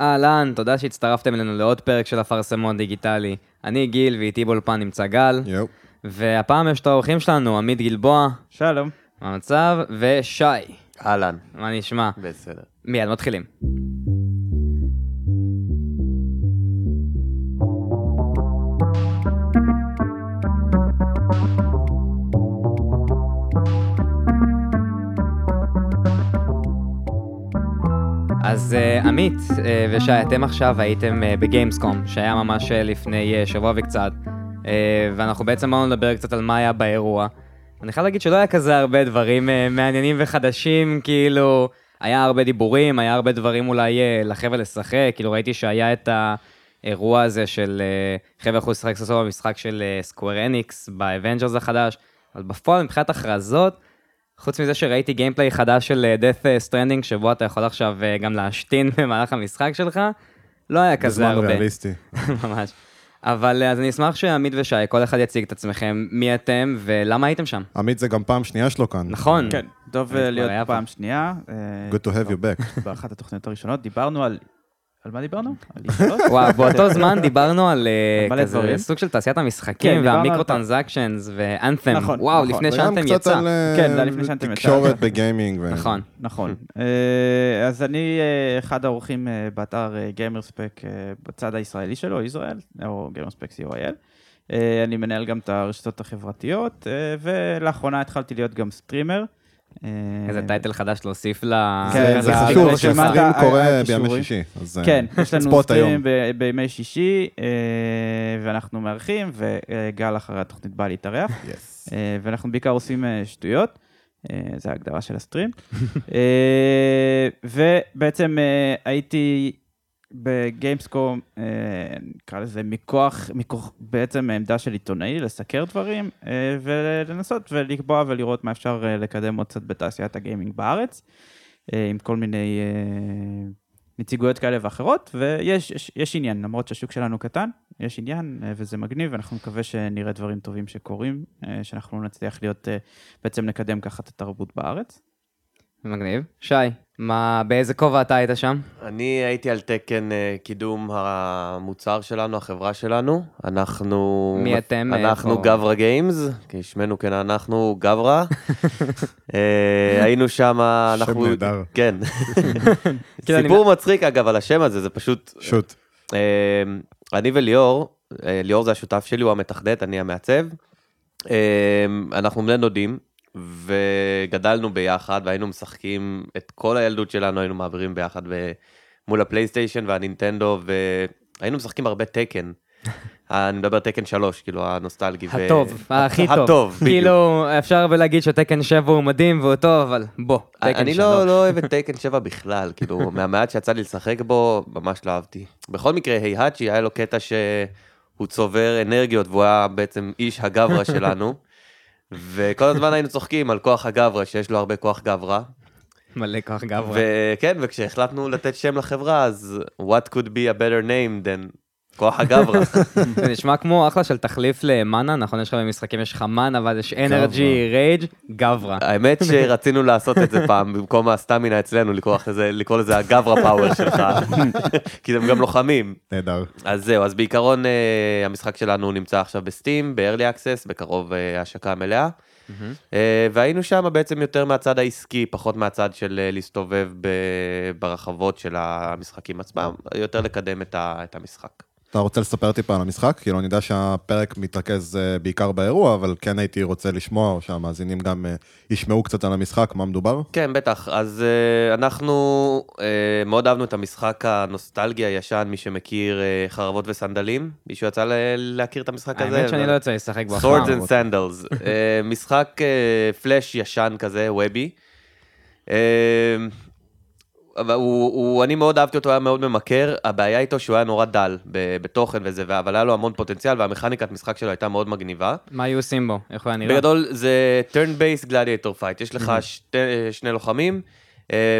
אהלן, תודה שהצטרפתם אלינו לעוד פרק של אפרסמון דיגיטלי. אני גיל ואיתי באולפן נמצא גל, יואו. והפעם יש את האורחים שלנו, עמית גלבוע, שלום. מה המצב? ושי, אהלן, מה נשמע? בסדר. מיד מתחילים. אז uh, עמית uh, ושי, אתם עכשיו הייתם uh, ב Gamescom, שהיה ממש לפני שבוע וקצת, ואנחנו בעצם באנו לדבר קצת על מה היה באירוע. אני חייב להגיד שלא היה כזה הרבה דברים מעניינים וחדשים, כאילו, היה הרבה דיבורים, היה הרבה דברים אולי לחבר'ה לשחק, כאילו ראיתי שהיה את האירוע הזה של חבר'ה יכולו לשחק סוף סוף במשחק של Square Enix, ב Avengers החדש, אבל בפועל מבחינת הכרזות, חוץ מזה שראיתי gameplay חדש של אה, Death Stranding, שבו אתה יכול עכשיו אה, גם להשתין במהלך המשחק שלך, לא היה כזה בזמן הרבה. ריאליסטי. ממש. אבל אה, אז אני אשמח שעמית ושי, כל אחד יציג את עצמכם, מי אתם ולמה הייתם שם. עמית זה גם פעם שנייה שלו כאן. נכון. כן, טוב אה, להיות. פעם שנייה. אה, Good to have you back. באחת התוכניות הראשונות דיברנו על... על מה דיברנו? על? וואו, באותו זמן דיברנו על אה, כזה. סוג של תעשיית כן, המשחקים דיברנו על- וה microtransactions ו Anthem. נכון, וואו, נכון. לפני ש Anthem קצת יצא. על אה, כן, זה היה לפני ש Anthem יצא. תקשורת ב gaming. נכון. נכון. אה, אז אני אחד האורחים באתר Gamerspack בצד הישראלי שלו, ישראל, או Gamerspack co.il. אני מנהל גם את הרשתות החברתיות, ולאחרונה התחלתי להיות גם streamer. אה, איזה title חדש להוסיף ל... כן, זה- חשוב, ש stream ה- קורה הכישורים. בימי שישי. אה, כן, יש לנו. stream ב- בימי שישי, אה, ואנחנו מארחים, וגל אחרי התוכנית בא להתארח. Yes. אה, ואנחנו בעיקר עושים אה, שטויות, אה, זו ההגדרה של הסטרים. אה, ובעצם אה, הייתי בגיימסקום, אה, נקרא לזה מכוח, מכוח בעצם עמדה של עיתונאי, לסקר דברים, אה, ולנסות ולקבוע ולראות מה אפשר אה, לקדם עוד קצת בתעשיית הגיימינג בארץ, עם כל מיני נציגויות כאלה ואחרות, ויש יש, יש עניין, למרות שהשוק שלנו קטן, יש עניין, וזה מגניב, ואנחנו מקווה שנראה דברים טובים שקורים, שאנחנו נצליח להיות, בעצם לקדם ככה את התרבות בארץ. מגניב. שי, מה, באיזה כובע אתה היית שם? אני הייתי על תקן אה, קידום המוצר שלנו, החברה שלנו. אנחנו... מי אתם? אנחנו איפה? גברה גיימס, כי שמנו כן אנחנו גברה. אה, היינו שם, אנחנו... נהדר. כן. כאילו, סיפור מצחיק אגב על השם הזה, זה פשוט... שוט. אה, אני וליאור, ליאור זה השותף שלי, הוא המתכנת, אני המעצב. אנחנו בני דודים, וגדלנו ביחד, והיינו משחקים את כל הילדות שלנו, היינו מעבירים ביחד ב- מול הפלייסטיישן והנינטנדו, והיינו משחקים הרבה תקן. אני מדבר תקן 3, כאילו הנוסטלגי. ו- הטוב, הכי טוב. הטוב, בדיוק. כאילו, אפשר להגיד שתקן 7 הוא מדהים והוא טוב, אבל בוא, תקן 3. אני לא, לא אוהב את תקן 7 בכלל, כאילו, מהמעט שיצא לי לשחק בו, ממש לא אהבתי. בכל מקרה, היהאצ'י, היה לו קטע שהוא צובר אנרגיות, והוא היה בעצם איש הגברה שלנו. וכל הזמן היינו צוחקים על כוח הגברה, שיש לו הרבה כוח גברה. מלא כוח גברה. וכן, וכשהחלטנו לתת שם לחברה, אז what could be a better name than כוח הגברה. זה נשמע כמו אחלה של תחליף למאנה, נכון? יש לך במשחקים, יש לך מאנה, ואז יש אנרג'י, רייג', גברה. האמת שרצינו לעשות את זה פעם, במקום הסטמינה אצלנו, לקרוא לזה, הגברה פאוור שלך, כי הם גם לוחמים. נהדר. אז זהו, אז בעיקרון אה, המשחק שלנו נמצא עכשיו בסטים, ב-early access, בקרוב אה, השקה מלאה. אה, והיינו שם בעצם יותר מהצד העסקי, פחות מהצד של להסתובב ברחבות של המשחקים עצמם, יותר לקדם את המשחק. אתה רוצה לספר טיפה על המשחק? כאילו, אני יודע שהפרק מתרכז אה, בעיקר באירוע, אבל כן הייתי רוצה לשמוע, או שהמאזינים גם אה, ישמעו קצת על המשחק, מה מדובר. כן, בטח. אז uh, אנחנו מאוד אהבנו את המשחק הנוסטלגי הישן, מי שמכיר חרבות וסנדלים. מישהו יצא להכיר את המשחק הזה? האמת שאני לא יוצא לשחק בו. Swords and Sandals. משחק פלאש ישן כזה, וובי. אבל הוא, הוא, אני מאוד אהבתי אותו, היה מאוד ממכר, הבעיה איתו שהוא היה נורא דל בתוכן וזה, אבל היה לו המון פוטנציאל, והמכניקת משחק שלו הייתה מאוד מגניבה. מה היו עושים בו? איך הוא היה נראה? בגדול זה turn based gladiator fight, יש לך שתי, שני לוחמים, אה,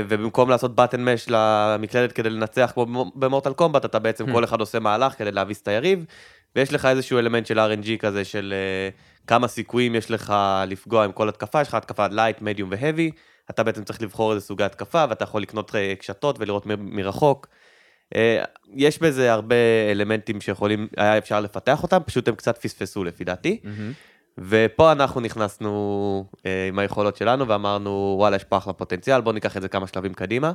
ובמקום לעשות button mesh למקלדת כדי לנצח כמו במורטל קומבט, אתה בעצם כל אחד עושה מהלך כדי להביס את היריב, ויש לך איזשהו אלמנט של RNG כזה של אה, כמה סיכויים יש לך לפגוע עם כל התקפה, יש לך התקפה light, medium והאבי, אתה בעצם צריך לבחור איזה סוגי התקפה, ואתה יכול לקנות אה, קשתות ולראות מ- מרחוק. אה, יש בזה הרבה אלמנטים שיכולים, היה אפשר לפתח אותם, פשוט הם קצת פספסו לפי דעתי. מהמם. ופה אנחנו נכנסנו אה, עם היכולות שלנו ואמרנו, וואלה, יש פה אחלה פוטנציאל, בואו ניקח את זה כמה שלבים קדימה.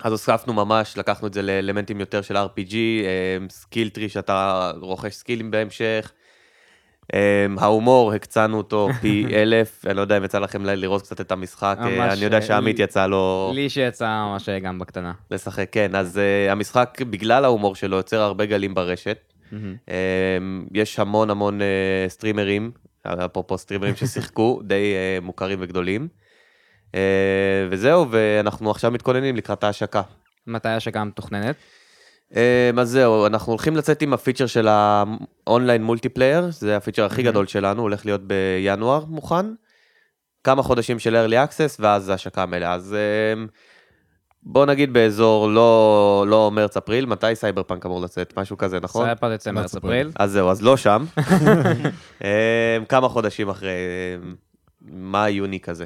אז הוספנו ממש, לקחנו את זה לאלמנטים יותר של RPG, אה, skill tree שאתה רוכש סקילים בהמשך. אה, ההומור, הקצנו אותו פי אלף, אני לא יודע אם יצא לכם לראות קצת את המשחק, אה, אני יודע אה, שעמית יצא לו לי שיצא ממש גם בקטנה. לשחק, כן, אז uh, המשחק, בגלל ההומור שלו, יוצר הרבה גלים ברשת. מהמם. Um, יש המון המון uh, סטרימרים, אפרופו סטרימרים ששיחקו, די uh, מוכרים וגדולים. Uh, וזהו, ואנחנו עכשיו מתכוננים לקראת ההשקה. מתי ההשקה מתוכננת? Um, אז זהו, אנחנו הולכים לצאת עם הפיצ'ר של ה online multiplayer, זה הפיצ'ר הכי מהמם. גדול שלנו, הולך להיות בינואר מוכן. כמה חודשים של early access, ואז השקה מלאה. אז um, בוא נגיד באזור לא, לא מרץ-אפריל, מתי סייבר פאנק אמור לצאת? משהו כזה, נכון? סייפר דצמבר, מרץ, אפריל. אז זהו, אז לא שם. אמ, כמה חודשים אחרי, אמ, מאי-יוני כזה.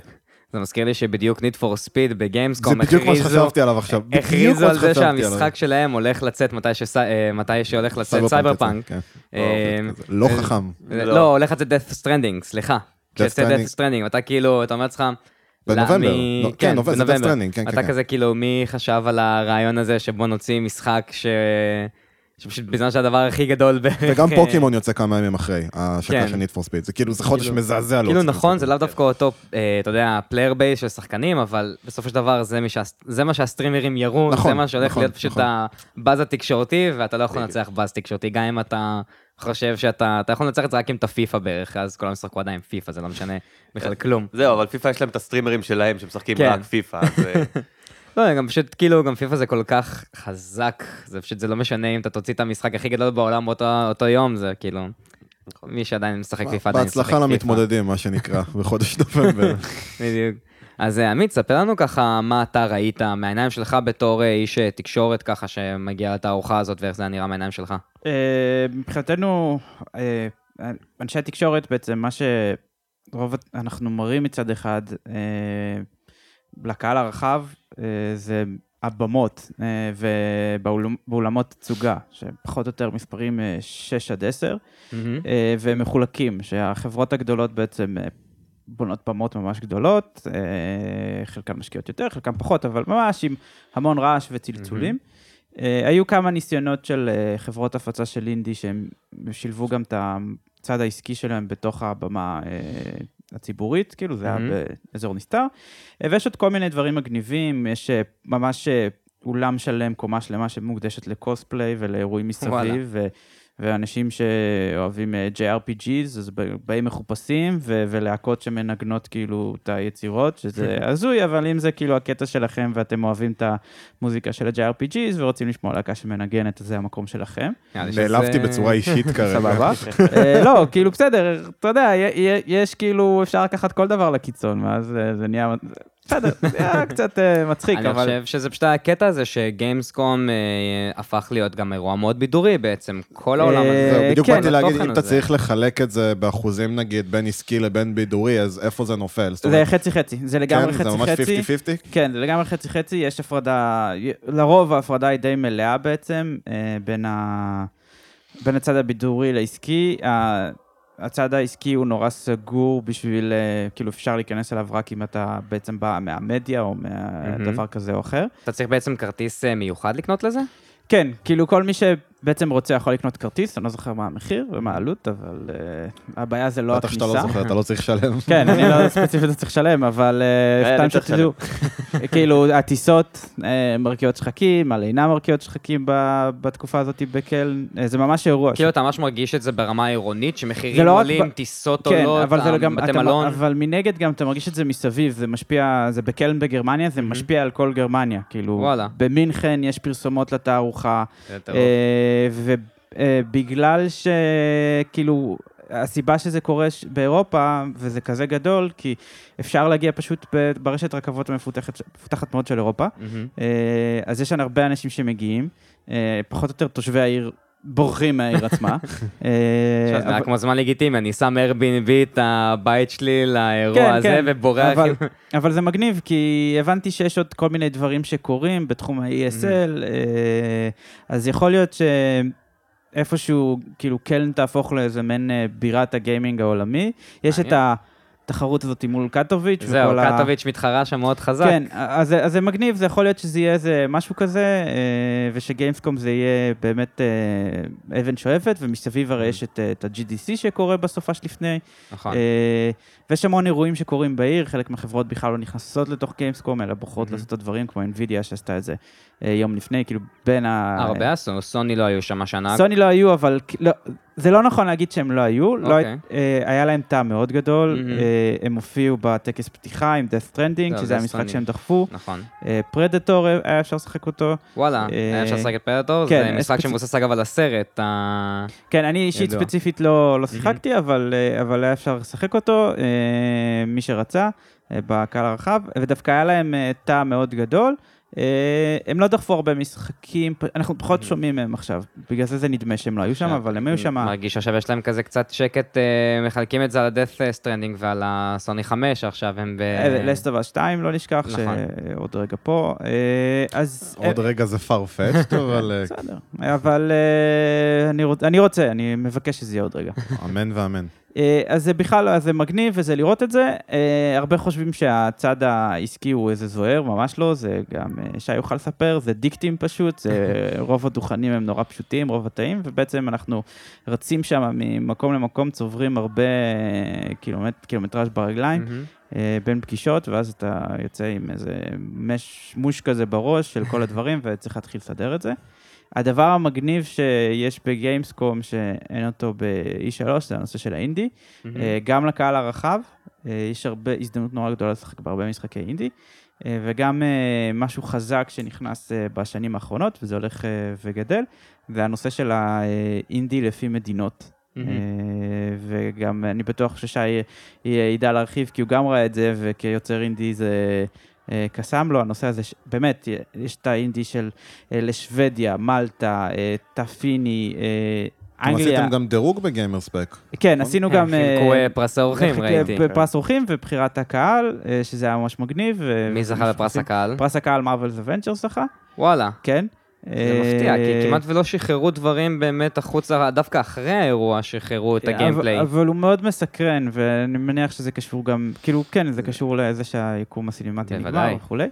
זה מזכיר לי שבדיוק Need for Speed זה ב Gamescom בדיוק מה שחשבתי עליו עכשיו. בדיוק הכריזו מה על זה. שהמשחק שלהם הולך לצאת מתי אה, מתי שהולך לצאת סייבר סייבר פאנק, פאנק. כן. אה, לא אה, חכם. לא, לא. הולך לצאת Death Stranding, סליחה. Death Stranding, ואתה כאילו, אתה אומר לעצמך... בנובמבר. לא, לא, כן, נובמבר, זה Stranding, כן, אתה כן, כן. כזה כאילו, מי חשב על הרעיון הזה שבוא נוציא משחק ש... שפשוט בזמן שהדבר הכי גדול בערך... וגם אה, פוקימון יוצא כמה ימים אחרי ההשקה כן. של Need for Speed. זה כאילו, זה חודש כאילו- מזעזע כאילו נכון, זה. לאו דווקא אותו, אה, אתה יודע, player base של שחקנים, אבל בסופו של דבר זה מי שה- זה מה שהסטרימרים יראו, נכון, זה מה שהולך נכון, להיות פשוט נכון. הבאז התקשורתי, ואתה לא יכול. לנצח באז תקשורתי, גם אם אתה חושב שאתה, אתה יכול לנצח את זה רק עם את הפיפא בערך, אז כולם ישחקו עדיין פיפא, זה לא משנה בכלל כלום. זהו, אבל פיפא יש להם את הסטרימרים שלהם שמשחקים כן. רק פיפא, אז אה, לא, גם פשוט כאילו, גם פיפא זה כל כך חזק, זה פשוט, זה לא משנה אם אתה תוציא את המשחק הכי גדול בעולם באותו אותו יום, זה כאילו, נכון. מי שעדיין משחק פיפא עדיין משחק פיפא. בהצלחה למתמודדים, מה שנקרא, בחודש נובמבר. בדיוק. אז אה, עמית, ספר לנו ככה מה אתה ראית מהעיניים שלך בתור אה, איש אה, תקשורת ככה שמגיע לתערוכה הזאת ואיך זה היה נראה מהעיניים שלך. מבחינתנו, אנשי התקשורת בעצם, מה שרוב אנחנו מראים מצד אחד לקהל הרחב, זה הבמות ובאולמות תצוגה, שפחות או יותר מספרים אה, 6 עד 10, אה, והם מחולקים, שהחברות הגדולות בעצם בונות במות ממש גדולות, אה, חלקן משקיעות יותר, חלקן פחות, אבל ממש עם המון רעש וצלצולים. אה, היו כמה ניסיונות של אה, חברות הפצה של אינדי שהם שילבו גם את הצד העסקי שלהם בתוך הבמה הציבורית, כאילו זה היה. באזור נסתר. ויש עוד כל מיני דברים מגניבים, יש ממש אולם שלם, קומה שלמה שמוקדשת לקוספליי ולאירועים וואלה. מסביב. ו- ואנשים שאוהבים אה, JRPGs, אז באים מחופשים, ו- ולהקות שמנגנות כאילו את היצירות, שזה הזוי, אבל אם זה כאילו הקטע שלכם ואתם אוהבים את המוזיקה של ה-JRPGs ורוצים לשמוע להקה שמנגנת, אז זה המקום שלכם. נעלבתי בצורה אישית כרגע. סבבה. אה, לא, כאילו בסדר, אתה יודע, יש כאילו, אפשר לקחת כל דבר לקיצון, ואז אה, זה נהיה, בסדר, זה היה קצת אה, מצחיק, אני אבל... חושב שזה פשוט הקטע הזה שגיימסקום אה, הפך להיות גם אירוע מאוד בידורי בעצם, כל העולם אה, הזה. זהו, בדיוק כן, באתי להגיד, אם אתה. צריך לחלק את זה באחוזים נגיד בין עסקי לבין בידורי, אז איפה זה נופל? זה אומרת, חצי חצי, זה לגמרי כן, זה ממש חצי חצי. 50-50? כן, זה לגמרי חצי חצי, יש הפרדה, לרוב ההפרדה היא די מלאה בעצם. בין הצד הבידורי לעסקי. הצד העסקי הוא נורא סגור בשביל, אה, כאילו אפשר להיכנס אליו רק אם אתה בעצם בא מהמדיה או מהדבר כזה או אחר. אתה צריך בעצם כרטיס אה, מיוחד לקנות לזה? כן, כאילו כל מי שבעצם רוצה יכול לקנות כרטיס, אני לא זוכר מה המחיר ומה העלות, אבל uh, הבעיה זה לא בטח הכניסה. שאתה לא זוכר, אתה לא צריך לשלם. כן, אני לא ספציפית לא צריך לשלם, אבל סתם אני צריך שתדעו, כאילו הטיסות אה, מרקיעות שחקים, הלינה מרקיעות שחקים בתקופה הזאת בקל, אה, זה ממש אירוע. כאילו אתה ממש מרגיש את זה ברמה העירונית, שמחירים לא עולים, טיסות כן, עולות, גם, בתי מלון. אבל מנגד גם אתה מרגיש את זה מסביב, זה משפיע, זה בקלן בגרמניה, זה משפיע על כל גרמניה, כאילו. במינכן יש פרסומות לתערוכה. ובגלל שכאילו, הסיבה שזה קורה ש- באירופה, וזה כזה גדול, כי אפשר להגיע פשוט ברשת רכבות המפותחת מפותחת מאוד של אירופה. אה, אז יש שם הרבה אנשים שמגיעים, אה, פחות או יותר תושבי העיר בורחים מהעיר עצמה. אה, זה היה כמו זמן לגיטימי, אני שם Airbnb את הבית שלי כן, לאירוע הזה כן, ובורח. אבל, זה מגניב, כי הבנתי שיש עוד כל מיני דברים שקורים בתחום ה-ESL, אז יכול להיות שאיפשהו, כאילו, קלן תהפוך לאיזה מעין אה, בירת הגיימינג העולמי. יש את. התחרות הזאת עם קטוביץ'. זהו, ה- קטוביץ' מתחרה שם מאוד חזק. כן, אז, אז זה מגניב, זה יכול להיות שזה יהיה איזה משהו כזה, אה, ושגיימסקום זה יהיה באמת אה, אבן שואפת, ומסביב הרי יש את, את ה-GDC שקורה בסופה שלפני. נכון. ויש המון אירועים שקורים בעיר, חלק מהחברות בכלל לא נכנסות לתוך גיימסקום, אלא בוחרות Mhm. לעשות את הדברים, כמו NVIDIA שעשתה את זה אה, יום לפני, כאילו בין ה... הרבה עשו, סוני לא היו שם השנה. סוני לא היו, אבל לא, זה לא נכון להגיד שהם לא היו, לא, אוקיי. אה, היה להם טעם מאוד גדול, Mhm. אה, הם הופיעו בטקס פתיחה עם death stranding, זהו, שזה Death המשחק. שהם דחפו, נכון. פרדטור היה אפשר לשחק אותו. וואלה, היה אפשר לשחק את פרדטור, כן, זה משחק שמבוסס אגב על הסרט. כן, אני אישית. ספציפית לא, לא שיחקתי, אבל, היה אפשר לשחק אותו, מי שרצה, אה, בקהל הרחב, ודווקא היה להם אה, טעם מאוד גדול. אה, הם לא דחפו הרבה משחקים, אנחנו פחות שומעים מהם עכשיו, בגלל זה זה נדמה שהם לא היו שם. אבל הם היו שם. מרגיש עכשיו יש להם כזה קצת שקט, אה, מחלקים את זה על ה-Death Stranding ועל הסוני 5 עכשיו, הם ב... לסטובה 2, לא נשכח, נכון. שעוד רגע פה. אה, אז... עוד רגע זה farfetched, אבל אה, בסדר, אבל אה, אני רוצה, אני מבקש שזה יהיה עוד רגע. אמן ואמן. אה, אז זה בכלל, אז זה מגניב וזה לראות את זה. אה, הרבה חושבים שהצד העסקי הוא איזה זוהר, ממש לא, זה גם אה, שי יוכל לספר, זה דיקטים פשוט, זה רוב הדוכנים הם נורא פשוטים, רוב התאים, ובעצם אנחנו רצים שם ממקום למקום, צוברים הרבה קילומט, קילומטראז' ברגליים. בין פגישות, ואז אתה יוצא עם איזה מש, מוש כזה בראש של כל הדברים, וצריך להתחיל לסדר את זה. הדבר המגניב שיש בגיימסקום, שאין אותו ב-E3, זה הנושא של האינדי. אה, גם לקהל הרחב, אה, יש הרבה, הזדמנות נורא גדולה לשחק בהרבה משחקי אינדי, אה, וגם משהו חזק שנכנס בשנים האחרונות, וזה הולך וגדל, זה הנושא של האינדי לפי מדינות. וגם אני בטוח ששי ידע להרחיב, כי הוא גם ראה את זה, וכיוצר אינדי זה קסם לו, הנושא הזה, ש- באמת, יש את האינדי של אה, לשוודיה, מלטה, אה, טאפיני, אה, אתם אנגליה. עשיתם גם דירוג בגיימרספק. כן, עשינו כן, גם... חילקו אה, אה, פרס האורחים, ראיתי. בפרס אורחים ובחירת הקהל, אה, שזה היה ממש מגניב. מי זכה בפרס הקהל? פרס הקהל מרווילס אבנצ'ר זכה, וואלה. כן. זה מפתיע, כי אה, כמעט ולא שחררו דברים באמת החוצה, דווקא אחרי האירוע שחררו את הגיימפליי. אבל, הוא מאוד מסקרן, ואני מניח שזה קשור גם, כאילו, כן, זה קשור לזה שהיקום הסינמטי נגמר. וכולי.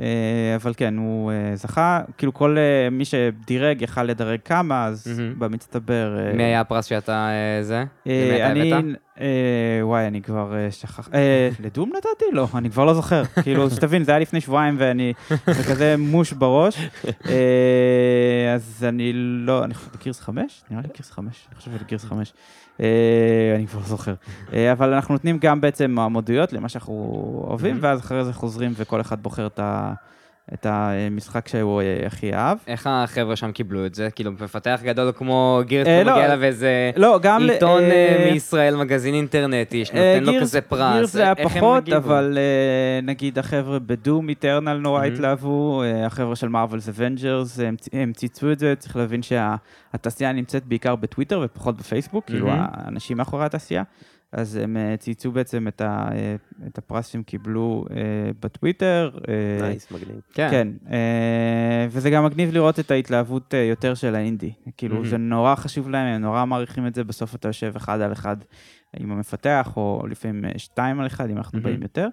אה, אבל כן, הוא אה, זכה, כאילו כל אה, מי שדירג יכל לדרג כמה, אז. במצטבר... מי היה הפרס שאתה זה? אני, וואי, אני כבר שכח... לדום נתתי? לא, אני כבר לא זוכר. כאילו, שתבין, זה היה לפני שבועיים ואני בכזה מוש בראש. אז אני לא... אני חושב בקירס 5? נראה לי קירס 5. אני חושב בקירס 5. אה, אני כבר זוכר. אה, אבל אנחנו נותנים גם בעצם מעמדויות למה שאנחנו אוהבים. ואז אחרי זה חוזרים וכל אחד בוחר את ה... את המשחק שהוא אה, הכי אהב. איך החבר'ה שם קיבלו את זה? כאילו, מפתח גדול כמו גירס, אה, לא, מגיע אליו איזה לא, גם... עיתון אה, אה, מישראל, מגזין אינטרנטי, אה, שנותן לו גירס- כזה פרס. גירס זה היה פחות? אבל אה, נגיד החבר'ה בדום איטרנל נורא מהמם. התלהבו, אה, החבר'ה של מרווילס אבנג'רס, הם הם ציצו את זה, צריך להבין שהתעשייה נמצאת בעיקר בטוויטר ופחות בפייסבוק, כאילו מהמם. האנשים מאחורי התעשייה. אז הם אה, צייצו בעצם את, ה, אה, את הפרס שהם קיבלו אה, בטוויטר. אה, nice, מגניב. כן. כן, אה, וזה גם מגניב לראות את ההתלהבות יותר של האינדי. כאילו, מהמם. זה נורא חשוב להם, הם נורא מעריכים את זה, בסוף אתה יושב אחד על אחד עם המפתח, או לפעמים שתיים על אחד, אם אנחנו מהמם. באים יותר.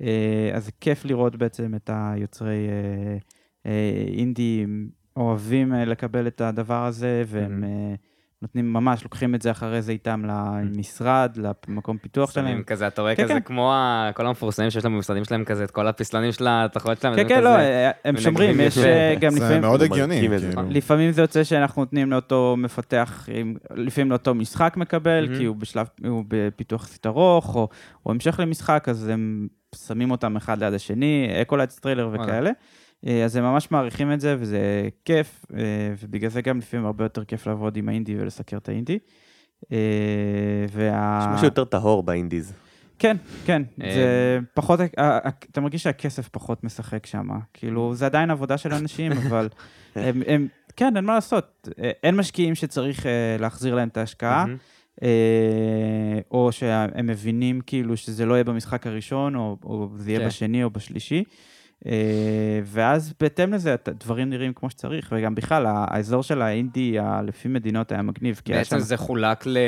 אה, אז זה כיף לראות בעצם את היוצרי אה, אה, אינדי אוהבים לקבל את הדבר הזה, והם... מהמם. אה, נותנים ממש, לוקחים את זה אחרי זה איתם למשרד, למקום פיתוח שמים שלהם. כזה, אתה רואה כן, כזה כן. כמו כל המפורסמים שיש להם במשרדים שלהם כזה, את כל הפסלונים של התחרות שלהם. כן, זה כן, לא, אה, הם מנגבים שומרים, יש. אה, גם זה לפעמים... מאוד הוא הגיוני. זה. כאילו. לפעמים זה יוצא שאנחנו נותנים לאותו מפתח, לפעמים לאותו משחק מקבל. כי הוא בשלב, הוא בפיתוח יחסית ארוך, או, המשך למשחק, אז הם שמים אותם אחד ליד השני, אקולייטס טריילר. וכאלה. אה, אז הם ממש מעריכים את זה, וזה כיף, אה, ובגלל זה גם לפעמים הרבה יותר כיף לעבוד עם האינדי ולסקר את האינדי. אה, וה... יש משהו יותר טהור באינדיז. כן, כן, זה פחות, אתה מרגיש שהכסף פחות משחק שם. כאילו, זה עדיין עבודה של אנשים, אבל הם, הם, כן, אין מה לעשות. אין משקיעים שצריך להחזיר להם את ההשקעה, או שהם מבינים כאילו שזה לא יהיה במשחק הראשון, או, או זה יהיה כן. בשני או בשלישי. אה, ואז בהתאם לזה, דברים נראים כמו שצריך, וגם בכלל, האזור של האינדי, לפי מדינות, היה מגניב. בעצם שם- זה חולק ל...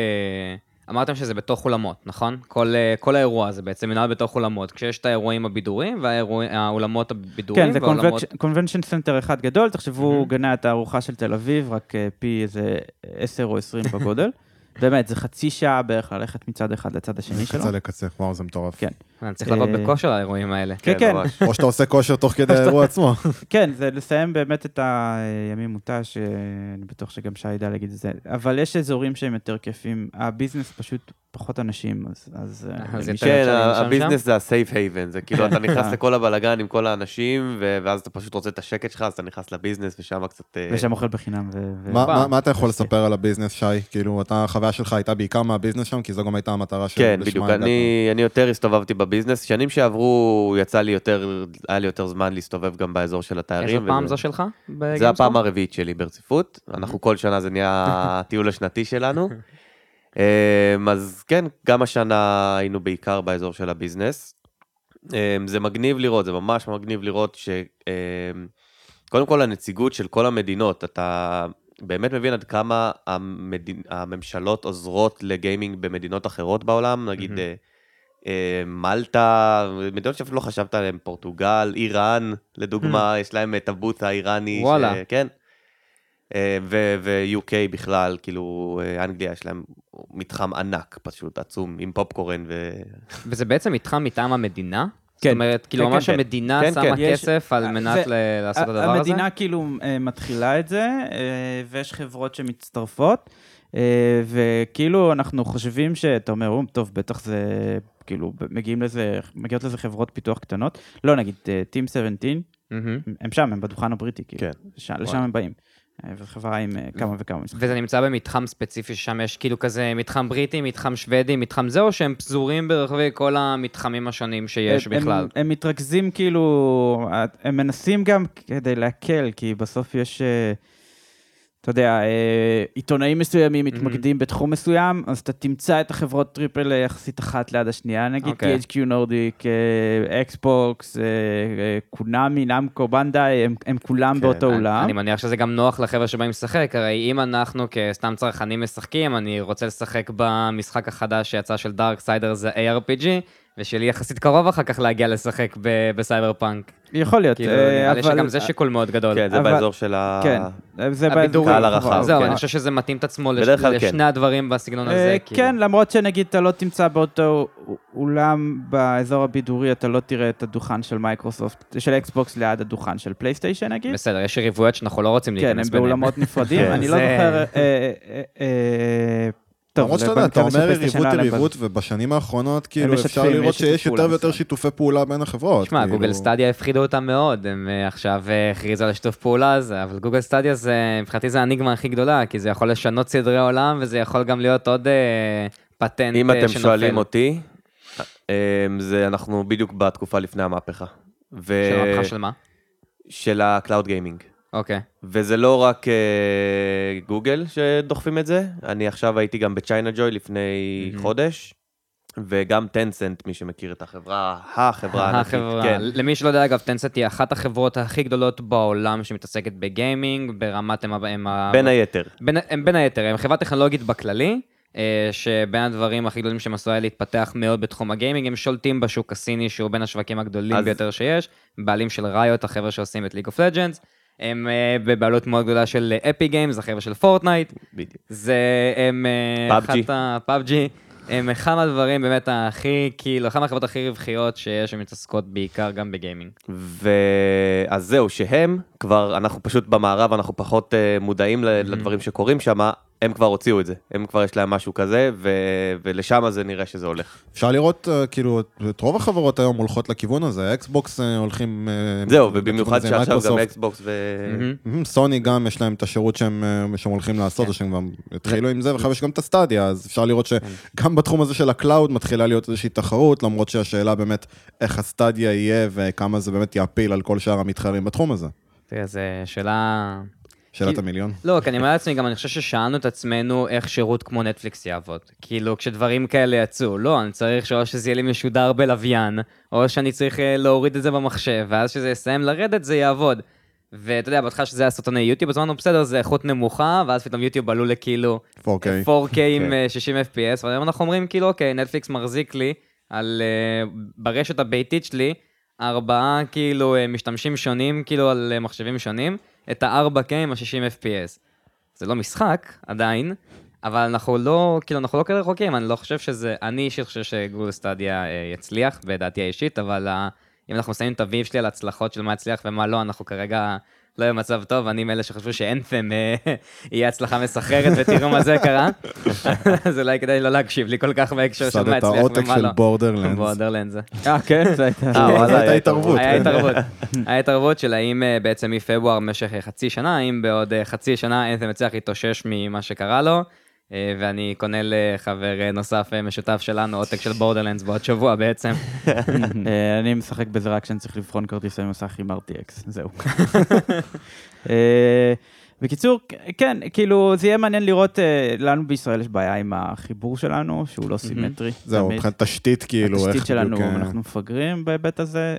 אמרתם שזה בתוך אולמות, נכון? כל, אה, כל האירוע הזה בעצם מתנהל בתוך אולמות, כשיש את האירועים הבידוריים והאולמות הבידוריים. כן, זה והאולמות- convention center אחד גדול, תחשבו מהמם. גני התערוכה של תל אביב, רק אה, פי איזה 10 או 20 בגודל. באמת, זה חצי שעה בערך ללכת מצד אחד לצד השני שלו. קצה לקצה, וואו, זה מטורף. כן. אני צריך לעבוד אה, בכושר האירועים האלה. כן, כן, ממש. או שאתה עושה כושר תוך כדי האירוע עצמו. כן, זה לסיים באמת את הימים מותש, אני בטוח שגם שי ידע להגיד את זה. אבל יש אזורים שהם יותר כיפים, ה business פשוט פחות אנשים, אז... אז אה, שם? ה business זה ה safe haven, זה כאילו אתה נכנס אה. לכל הבלאגן עם כל האנשים, ואז אתה פשוט רוצה את השקט שלך, אז אתה נכנס ל business, ושם קצת... אה, ושם אוכל בחינם. ו- ו- מה- פעם. מה- מה אתה יכול לספר על ה business, שי? כאילו, אתה, החוויה שלך הייתה בעיקר מה business שם, כי זו גם הייתה המטרה של... כן, בדיוק, אני, אני יותר הסתובבתי ב business. שנים שעברו, יצא לי יותר, היה לי יותר זמן להסתובב גם באזור של התיירים. איזה פעם זו שלך? זה ב Gamescom? הפעם הרביעית שלי ברציפות. אנחנו כל שנה זה נהיה הטיול השנתי שלנו. אמ, אז כן, גם השנה היינו בעיקר באזור של ה business. אמ, זה מגניב לראות, זה ממש מגניב לראות ש... אמ, קודם כל הנציגות של כל המדינות, אתה באמת מבין עד כמה המדינ... הממשלות עוזרות ל gaming במדינות אחרות בעולם, נגיד אה, מלטה, מדינות שאפילו לא חשבת עליהן, פורטוגל, איראן, לדוגמה, יש להם את הבוט האיראני. וואלה. ש... כן. אה, ו-UK בכלל, כאילו, אה, אנגליה יש להם מתחם ענק, פשוט עצום, עם פופקורן ו... וזה בעצם מתחם מטעם המדינה? כן. זאת אומרת, כאילו כן, ממש כן. המדינה כן, שמה כן. יש- כסף על אה, מנת זה- ל- לעשות את הדבר הזה? המדינה כאילו מתחילה את זה, ויש חברות שמצטרפות, וכאילו אנחנו חושבים שאתה אומר, "אום, טוב, בטח זה, כאילו, מגיעים לזה, מגיעות לזה חברות פיתוח קטנות. לא, נגיד, Team 17, מהמם. הם שם, הם בדוכן הבריטי, כאילו. כן. ש- לשם הם באים. אה, זו חברה עם אה, כמה וכמה משחקים. וזה נמצא במתחם ספציפי ששם יש כאילו כזה מתחם בריטי, מתחם שוודי, מתחם זה, או שהם פזורים ברחבי כל המתחמים השונים שיש הם- בכלל? הם, הם מתרכזים כאילו, הם מנסים גם כדי להקל, כי בסוף יש, אה, אתה יודע, אה, עיתונאים מסוימים מתמקדים בתחום מסוים, אז אתה תמצא את החברות triple A יחסית אחת ליד השנייה, נגיד אוקיי. THQ Nordic, Xbox, Konami, Namco, Bandai, הם, הם כולם כן, באותו אני- אולם. אני מניח שזה גם נוח לחבר'ה שבאים לשחק, הרי אם אנחנו כסתם צרכנים משחקים, אני רוצה לשחק במשחק החדש שיצא של Darksiders זה ARPG, ושלי יחסית קרוב אחר כך להגיע לשחק ב- בסייבר פאנק. יכול להיות, כאילו, אה, נראה לי אבל... שגם זה שיקול מאוד גדול. כן, זה אבל- באזור של ה... כן, זה הבידורים. קהל הרחב, זהו, כן. אני חושב שזה מתאים את עצמו לש- בדרך כלל לשני כן. הדברים בסגנון הזה. אה, כאילו. כן, למרות שנגיד אתה לא תמצא באותו אולם באזור הבידורי, אתה לא תראה את הדוכן של מייקרוסופט, של Xbox ליד הדוכן של PlayStation נגיד. בסדר, יש יריבויות שאנחנו לא רוצים כן, להיכנס הם. באולמות נפרדים, כן, אני לא זה- זוכר... אה, אה, אה, למרות שאתה יודע, אתה אומר יריבות להם יריבות, ובשנים האחרונות כאילו אפשר לראות שיש יותר ויותר. שיתופי פעולה בין החברות. תשמע, כאילו- Google Stadia הפחידו אותם מאוד, הם אה, עכשיו אה, הכריזו על השיתוף פעולה הזה, אבל גוגל סטדיה זה, מבחינתי זה האניגמה הכי גדולה, כי זה יכול לשנות סדרי עולם, וזה יכול גם להיות עוד אה, פטנט אם אה, אתם שנופל. שואלים אותי, אמ, זה אנחנו בדיוק בתקופה לפני המהפכה. של המהפכה של מה? של ה-Cloud Gaming. אוקיי. וזה לא רק אה, גוגל שדוחפים את זה, אני עכשיו הייתי גם בצ'יינה ג'וי לפני מהמם. חודש, וגם Tencent, מי שמכיר את החברה, החברה הענקית. החברה, כן. למי שלא יודע, אגב, Tencent היא אחת החברות הכי גדולות בעולם שמתעסקת ב gaming, ברמת הם, ה- הם, ה- בין היתר. בין, הם בין היתר, הם חברה טכנולוגית בכללי, אה, שבין הדברים הכי גדולים שהם עשו היה להתפתח מאוד בתחום ה gaming, הם שולטים בשוק הסיני, שהוא בין השווקים הגדולים אז- ביותר שיש, בעלים של Riot, החבר'ה שעושים את League of Legends, הם אה, בבעלות מאוד גדולה של Epic Games, החבר'ה של Fortnite, בדיוק. זה הם... אה, PUBG. אחת ה... פאבג'י. הם אחד מהדברים באמת הכי, כאילו, אחת מהחברות הכי רווחיות שיש, שמתעסקות בעיקר גם בגיימינג. ואז זהו, שהם כבר, אנחנו פשוט במערב, אנחנו פחות אה, מודעים לדברים שקורים שם, הם כבר הוציאו את זה, הם כבר יש להם משהו כזה, ו... ולשם זה נראה שזה הולך. אפשר לראות, אה, כאילו, את רוב החברות היום הולכות לכיוון הזה, אקסבוקס אה, הולכים... אה, זהו, ובמיוחד הזה, שעכשיו גם. אקסבוקס ו... מהמם, סוני גם יש להם את השירות שהם, שהם הולכים לעשות, כן. או שהם גם התחילו עם זה, ואחר יש גם את הסטדיה, אז אפשר לראות שגם בתחום הזה של ה cloud מתחילה להיות איזושהי תחרות, למרות שהשאלה באמת איך הסטדיה יהיה וכמה זה באמת יאפיל על כל שאר המתחרים בתחום הזה. תראה, זו שאלה... שאלת המיליון. לא, כי אני אומר לעצמי, גם אני חושב ששאלנו את עצמנו איך שירות כמו נטפליקס יעבוד. כאילו, כשדברים כאלה יצאו, לא, אני צריך שאו שזה יהיה לי משודר בלוויין, או שאני צריך אה, להוריד את זה במחשב, ואז כשזה יסיים לרדת זה יעבוד. ואתה יודע, בהתחלה שזה היה סרטוני יוטיוב, אז אמרנו, בסדר, זה איכות נמוכה, ואז פתאום יוטיוב עלו לכאילו 4K. 4K עם אה, 60 FPS, והיום אנחנו אומרים, כאילו, אוקיי, נטפליקס מחזיק לי על, אה, ברשת הביתית שלי, ארבעה כאילו אה, משתמשים שונים, כאילו על אה, מחשבים שונים, את ה-4K עם ה-60 FPS. זה לא משחק, עדיין, אבל אנחנו לא, כאילו, אנחנו לא כאלה רחוקים, אני לא חושב שזה, אני אישית חושב שגוגל סטדיה אה, יצליח, בדעתי האישית, אבל אה, אם אנחנו שמים את ה vibe שלי על הצלחות של מה יצליח ומה לא, אנחנו כרגע לא במצב טוב, אני מאלה שחשבו שאנת'ם אה, יהיה הצלחה מסחררת ותראו מה זה קרה. אז אולי כדאי לא להקשיב לי כל כך בהקשר של מה הסטדיה יצליח עותק ומה של לא. בורדרלנדס. בורדרלנד זה. אה, כן? זה הייתה... אה, הייתה התערבות. היה כן. התערבות. היה התערבות של האם אה, בעצם מפברואר במשך אה, חצי שנה, האם בעוד אה, חצי שנה אנת'ם יצליח להתאושש ממה שקרה לו. אה, ואני קונה לחבר אה, נוסף אה, משותף שלנו עותק של בורדרלנדס בעוד שבוע בעצם. אני משחק בזה רק כשאני צריך לבחון כרטיסי מסך עם RTX, זהו. בקיצור, כן, כאילו, זה יהיה מעניין לראות, לנו בישראל יש בעיה עם החיבור שלנו, שהוא לא סימטרי. זהו. מבחינת תשתית, כאילו, איך... התשתית שלנו, אנחנו מפגרים בהיבט הזה,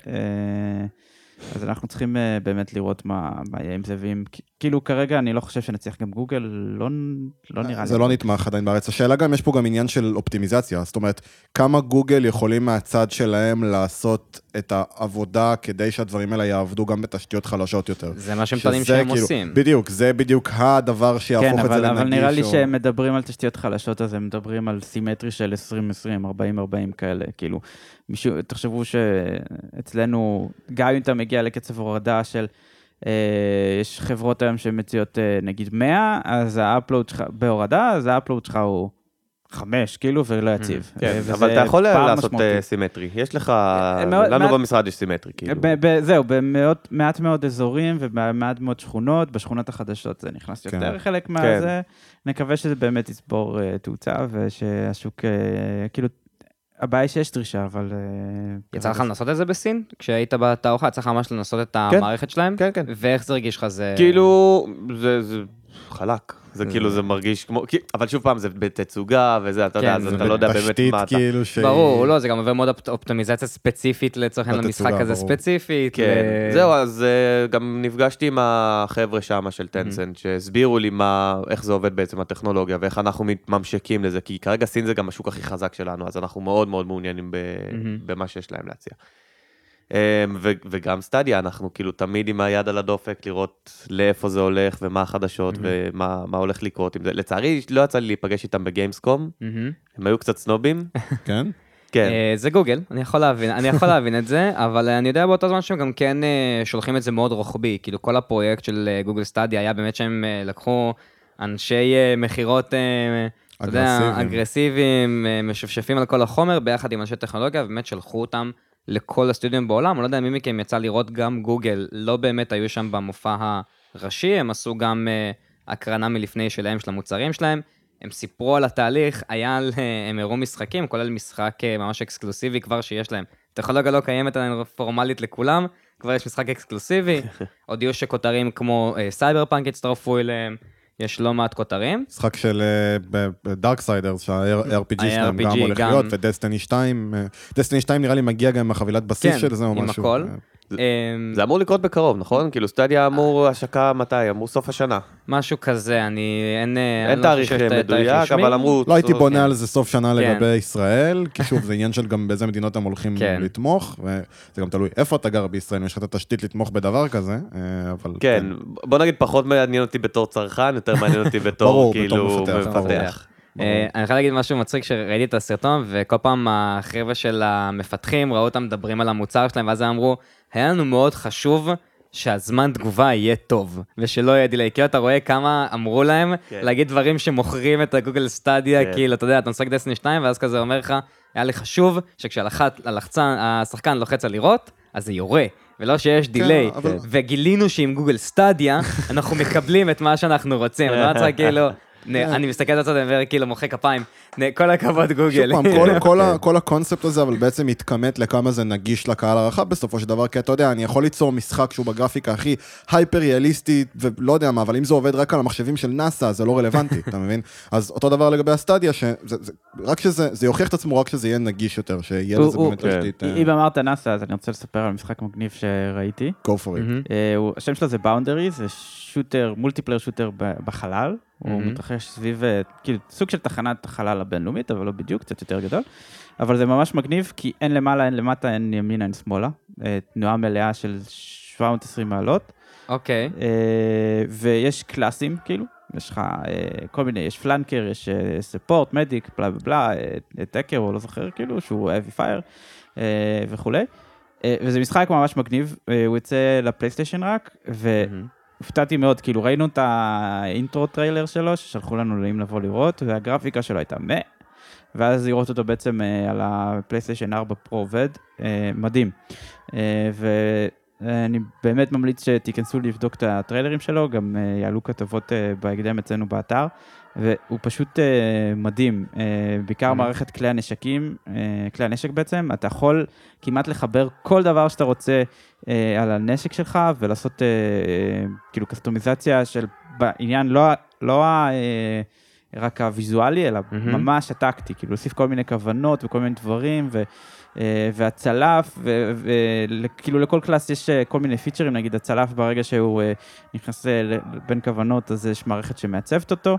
אז אנחנו צריכים אה, באמת לראות מה מה יהיה עם זה, ואם, כאילו, כרגע אני לא חושב שנצליח גם גוגל, לא לא נראה לי. זה לא נתמך עדיין בארץ. השאלה גם, יש פה גם עניין של אופטימיזציה. זאת אומרת, כמה גוגל יכולים מהצד שלהם לעשות את העבודה כדי שהדברים האלה יעבדו גם בתשתיות חלשות יותר. זה מה שהם טוענים שהם כאילו- עושים. בדיוק, זה בדיוק הדבר שיהפוך כן, את זה אבל, לנגיש. אבל נראה לי או- שהם מדברים על תשתיות חלשות, אז הם מדברים על סימטרי של 2020, 40-40 כאלה, כאילו, מישהו, תחשבו שאצלנו, גם אם אתה מגיע לקצב הורדה של, אה, יש חברות היום שמציעות אה, נגיד 100, אז ה upload שלך, בהורדה, אז ה upload שלך הוא 5, כאילו, ולא יציב. כן, אה, וזה אבל אתה יכול לעשות משמעותי. אה, סימטרי. יש לך, מאוד- לנו מעט- במשרד יש סימטרי, כאילו. ב- ב- זהו, במעט מאוד אזורים ובמעט מאוד שכונות, בשכונות החדשות זה נכנס כן. יותר חלק מהזה. נקווה שזה באמת יצבור אה, תאוצה ושהשוק, אה, כאילו, הבעיה היא שיש דרישה, אבל... אה, יצא לך לנסות את זה בסין? כשהיית בתערוכה, יצא לך ממש לנסות את המערכת שלהם? כן, כן. ואיך זה הרגיש לך? זה... כאילו, זה חלק. זה כאילו, זה מרגיש כמו, אבל שוב פעם, זה בתצוגה וזה, אתה יודע, אז זה אתה לא יודע באמת מה אתה... כאילו, ש... ברור, לא, זה גם עובר מאוד אופ- אופטימיזציה ספציפית לצורך העניין למשחק הזה. ספציפית. כן, זהו, אז אה, גם נפגשתי עם החבר'ה שם של טנסנט, שהסבירו לי מה, איך זה עובד בעצם הטכנולוגיה, ואיך אנחנו מתממשקים לזה, כי כרגע סין זה גם השוק הכי חזק שלנו, אז אנחנו מאוד מאוד מעוניינים. במה שיש להם להציע. אמ, ו- וגם סטדיה, אנחנו כאילו תמיד עם היד על הדופק, לראות לאיפה זה הולך, ומה החדשות, ומה מה הולך לקרות עם זה. לצערי, לא יצא לי להיפגש איתם בגיימסקום, מהמם. הם היו קצת סנובים. כן? כן, אה, זה גוגל, אני יכול להבין, אני יכול להבין את זה, אבל אני יודע באותו זמן שהם גם כן אה, שולחים את זה מאוד רוחבי, כאילו כל הפרויקט של אה, גוגל סטדיה היה באמת שהם אה, לקחו אנשי אה, מכירות, אה, אתה יודע, אגרסיביים. משפשפים על כל החומר ביחד עם אנשי טכנולוגיה, ובאמת שלחו אותם לכל הסטודיו בעולם, אני לא יודע מי מכם יצא לראות גם גוגל, לא באמת היו שם במופע הראשי, הם עשו גם אה, הקרנה מלפני שלהם, של המוצרים שלהם. הם סיפרו על התהליך, היה, אה, הם הראו משחקים, כולל משחק אה, ממש אקסקלוסיבי כבר שיש להם. הטכנולוגיה לא קיימת עדיין פורמלית לכולם, כבר יש משחק אקסקלוסיבי. הודיעו שכותרים כמו סייבר פאנק הצטרפו אליהם, יש לא מעט כותרים. משחק של דארק סיידרס, שה-RPG שלהם גם הולך. להיות, ודסטיני 2, דסטיני 2 נראה לי מגיע גם עם החבילת בסיס כן, של זה או עם משהו. הכל. אה, אה, זה אמור לקרות בקרוב, נכון? כאילו סטדיה אמור השקה מתי? אמור סוף השנה. משהו כזה, אני... אין, אה, אין אני לא תאריך תאריך מדויק. אבל אמרו... לא הייתי בונה כן. על זה סוף שנה כן. לגבי ישראל, כי שוב, זה עניין של גם באיזה מדינות הם הולכים כן. לתמוך, וזה גם תלוי איפה אתה גר בישראל, אם יש לך את התשתית לתמוך בדבר כזה, אה, אבל... כן, בוא נגיד פחות מעניין אותי בתור צרכן, יותר מעניין אותי בתור כאילו מפתח. אה, אני יכול להגיד משהו מצחיק שראיתי את הסרטון, וכל פעם החבר'ה של המפתחים ראו אותם מדברים על המוצר שלהם, ואז הם אמרו, היה לנו מאוד חשוב שהזמן תגובה יהיה טוב, ושלא יהיה דיליי. כאילו אתה רואה כמה אמרו להם כן. להגיד דברים שמוכרים את הגוגל סטדיה, כן. כאילו, אתה יודע, אתה משחק דסני 2, ואז כזה אומר לך, היה לי חשוב שכשהלחצן, השחקן לוחץ על לראות, אז זה יורה. ולא שיש דיליי, אבל- וגילינו שעם גוגל סטדיה, אנחנו מקבלים את מה שאנחנו רוצים. אני אומר לך, כאילו, אני מסתכל על הצד ואומר כאילו מוחא כפיים, כל הכבוד שוב גוגל. פעם, כל, כל, ה, כן. כל הקונספט הזה, אבל בעצם מתכמת לכמה זה נגיש לקהל הרחב בסופו של דבר, כי אתה יודע, אני יכול ליצור משחק שהוא בגרפיקה הכי הייפר ריאליסטית, ולא יודע מה, אבל אם זה עובד רק על המחשבים של נאסא, זה לא רלוונטי, אתה מבין? אז אותו דבר לגבי הסטדיה, רק שזה, זה יוכיח את עצמו רק שזה יהיה נגיש יותר, שיהיה לזה באמת כן. תשתית, אה, אם אמרת נאסא, אז אני רוצה לספר על משחק מגניב שראיתי. go for it. אה, השם שלו זה Boundaries, זה shooter, multiplayer shooter ב- בחלל. הוא מהמם. מתרחש סביב, אה, כאילו, סוג של תחנת החלל הבינלאומית, אבל לא בדיוק, קצת יותר גדול. אבל זה ממש מגניב, כי אין למעלה, אין למטה, אין ימינה, אין שמאלה. אה, תנועה מלאה של 720 מעלות. אוקיי. אה, ויש קלאסים, כאילו, יש לך כל מיני, יש flanker, יש support, medic, בלה בלה בלה, tanker, או לא זוכר, כאילו, שהוא heavy fire וכולי. וזה משחק ממש מגניב, הוא יוצא לפלייסטיישן רק, והופתעתי מאוד, כאילו, ראינו את ה intro trailer שלו, ששלחו לנו אם לבוא לראות, והגרפיקה שלו הייתה מה. ואז לראות אותו בעצם אה, על הפלייסטיישן 4 פרו עובד, אה, מדהים. אה, ואני באמת ממליץ שתיכנסו לבדוק את הטריילרים שלו, גם יעלו כתבות בהקדם אצלנו באתר, והוא פשוט אה, מדהים, אה, בעיקר Mhm. מערכת כלי הנשקים, אה, כלי הנשק בעצם, אתה יכול כמעט לחבר כל דבר שאתה רוצה אה, על הנשק שלך ולעשות אה, אה, כאילו קסטומיזציה של בעניין לא, לא ה- אה, רק הוויזואלי, אלא Mhm. ממש הטקטי, כאילו להוסיף כל מיני כוונות וכל מיני דברים, ו, אה, והצלף, וכאילו לכל קלאס יש אה, כל מיני פיצ'רים, נגיד הצלף ברגע שהוא אה, נכנס ל- בין כוונות, אז יש מערכת שמעצבת אותו.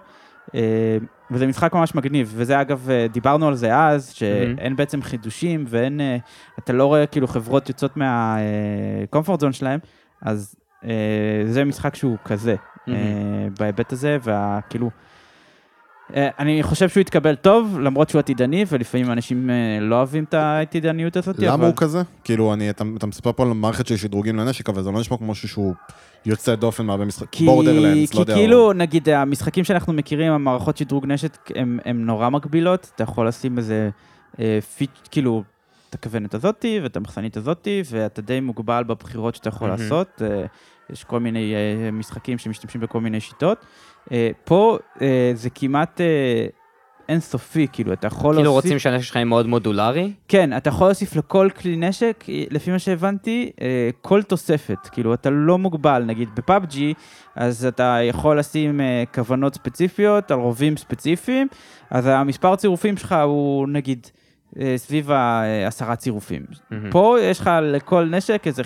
אה, וזה משחק ממש מגניב, וזה אגב, אה, דיברנו על זה אז, שאין בעצם חידושים ואין, אה, אתה לא רואה כאילו חברות יוצאות מהקומפורט זון שלהם, אז זה משחק שהוא כזה, בהיבט הזה, והכאילו, אה, אני חושב שהוא יתקבל טוב, למרות שהוא עתידני, ולפעמים אנשים אה, לא אוהבים את העתידניות הזאת, למה אבל... הוא כזה? כאילו, אני, אתה, אתה מספר פה על מערכת של שדרוגים לנשק, אבל זה לא נשמע כמו משהו שהוא יוצא דופן מהרבה משחקים. כי, בורדרלנדס, כי לא יודע. כאילו, נגיד, המשחקים שאנחנו מכירים, המערכות שדרוג נשק, הם נורא מגבילות, אתה יכול לשים איזה אה, פיץ', כאילו, את הכוונת הזאתי ואת המחסנית הזאתי, ואתה די מוגבל בבחירות שאתה יכול מהמם. לעשות. יש כל מיני אה, משחקים שמשתמשים בכל מיני שיטות. אה, פה אה, זה כמעט אינסופי, כאילו, אתה יכול כאילו להוסיף... רוצים שהנשק שלך יהיה מאוד מודולרי? כן, אתה יכול להוסיף לכל כלי נשק, לפי מה שהבנתי, כל תוספת. כאילו, אתה לא מוגבל. נגיד בפאבג'י, אז אתה יכול לשים כוונות ספציפיות על רובים ספציפיים, אז המספר צירופים שלך הוא נגיד סביב העשרה צירופים. מהמם. פה יש לך לכל נשק איזה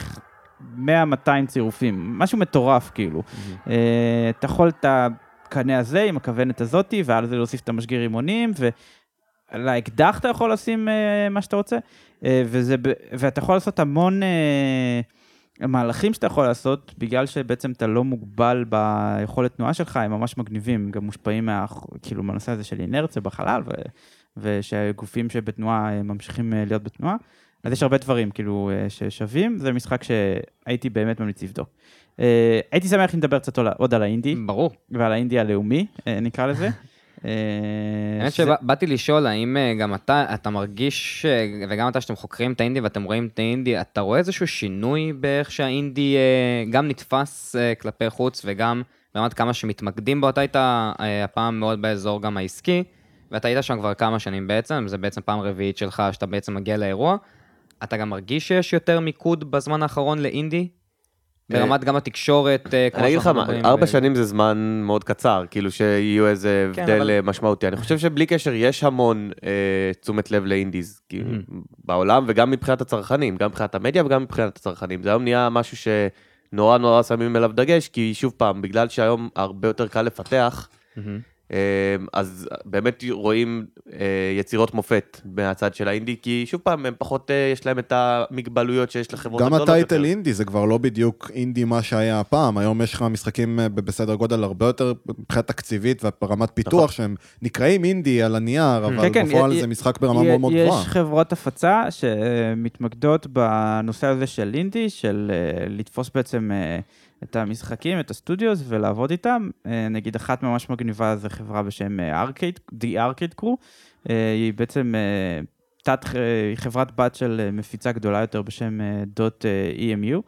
100-200 צירופים, משהו מטורף כאילו. אה, אתה יכול את הקנה הזה עם הכוונת הזאתי, ועל זה להוסיף את המשגיר רימונים, ועל האקדח אתה יכול לשים אה, מה שאתה רוצה, אה, וזה, ואתה יכול לעשות המון מהלכים שאתה יכול לעשות, בגלל שבעצם אתה לא מוגבל ביכולת תנועה שלך, הם ממש מגניבים, גם מושפעים מה, כאילו, מהנושא הזה של אינרציה בחלל, ו, ושהגופים שבתנועה ממשיכים להיות בתנועה. אז יש הרבה דברים כאילו אה, ששווים, זה משחק שהייתי באמת ממליץ לבדוק. אה, הייתי שמח אם נדבר קצת עוד- על האינדי, ברור. ועל האינדי הלאומי, אה, נקרא לזה. האמת שבאתי לשאול, האם גם אתה, אתה מרגיש, וגם אתה שאתם חוקרים את האינדי ואתם רואים את האינדי, אתה רואה איזשהו שינוי באיך שהאינדי גם נתפס כלפי חוץ וגם ברמת כמה שמתמקדים בו? אתה היית הפעם מאוד באזור גם העסקי, ואתה היית שם כבר כמה שנים בעצם, זה בעצם פעם רביעית שלך שאתה בעצם מגיע לאירוע. אתה גם מרגיש שיש יותר מיקוד בזמן האחרון לאינדי? ברמת גם התקשורת, אה, אני אגיד לך מה, ארבע שנים זה זמן מאוד קצר, כאילו שיהיו איזה כן, הבדל אה, משמעותי. אני חושב שבלי קשר יש המון אה, תשומת לב לאינדיז כאילו, בעולם, וגם מבחינת הצרכנים, גם מבחינת המדיה וגם מבחינת הצרכנים. זה היום נהיה משהו שנורא נורא שמים אליו דגש, כי שוב פעם, בגלל שהיום הרבה יותר קל לפתח. אה, אז באמת רואים אה, יצירות מופת מהצד של האינדי, כי שוב פעם, הם פחות, אה, יש להם את המגבלויות שיש לחברות גם הגדולות יותר. הטייטל אינדי זה כבר לא בדיוק אינדי מה שהיה הפעם, היום יש לך משחקים אה, בסדר גודל הרבה יותר מבחינה תקציבית וברמת פיתוח שהם נקראים אינדי על הנייר, אבל כן, כן, בפועל י- זה משחק ברמה י- מאוד מאוד גבוהה. יש חברות הפצה שמתמקדות בנושא הזה של אינדי, של לתפוס בעצם את המשחקים, את ה studios, ולעבוד איתם. אה, נגיד אחת ממש מגניבה זה חברה בשם ארקייד, The Arcade Crew. אה, היא בעצם אה, תת, חברת בת של אה, מפיצה גדולה יותר בשם אה, דוט EMU,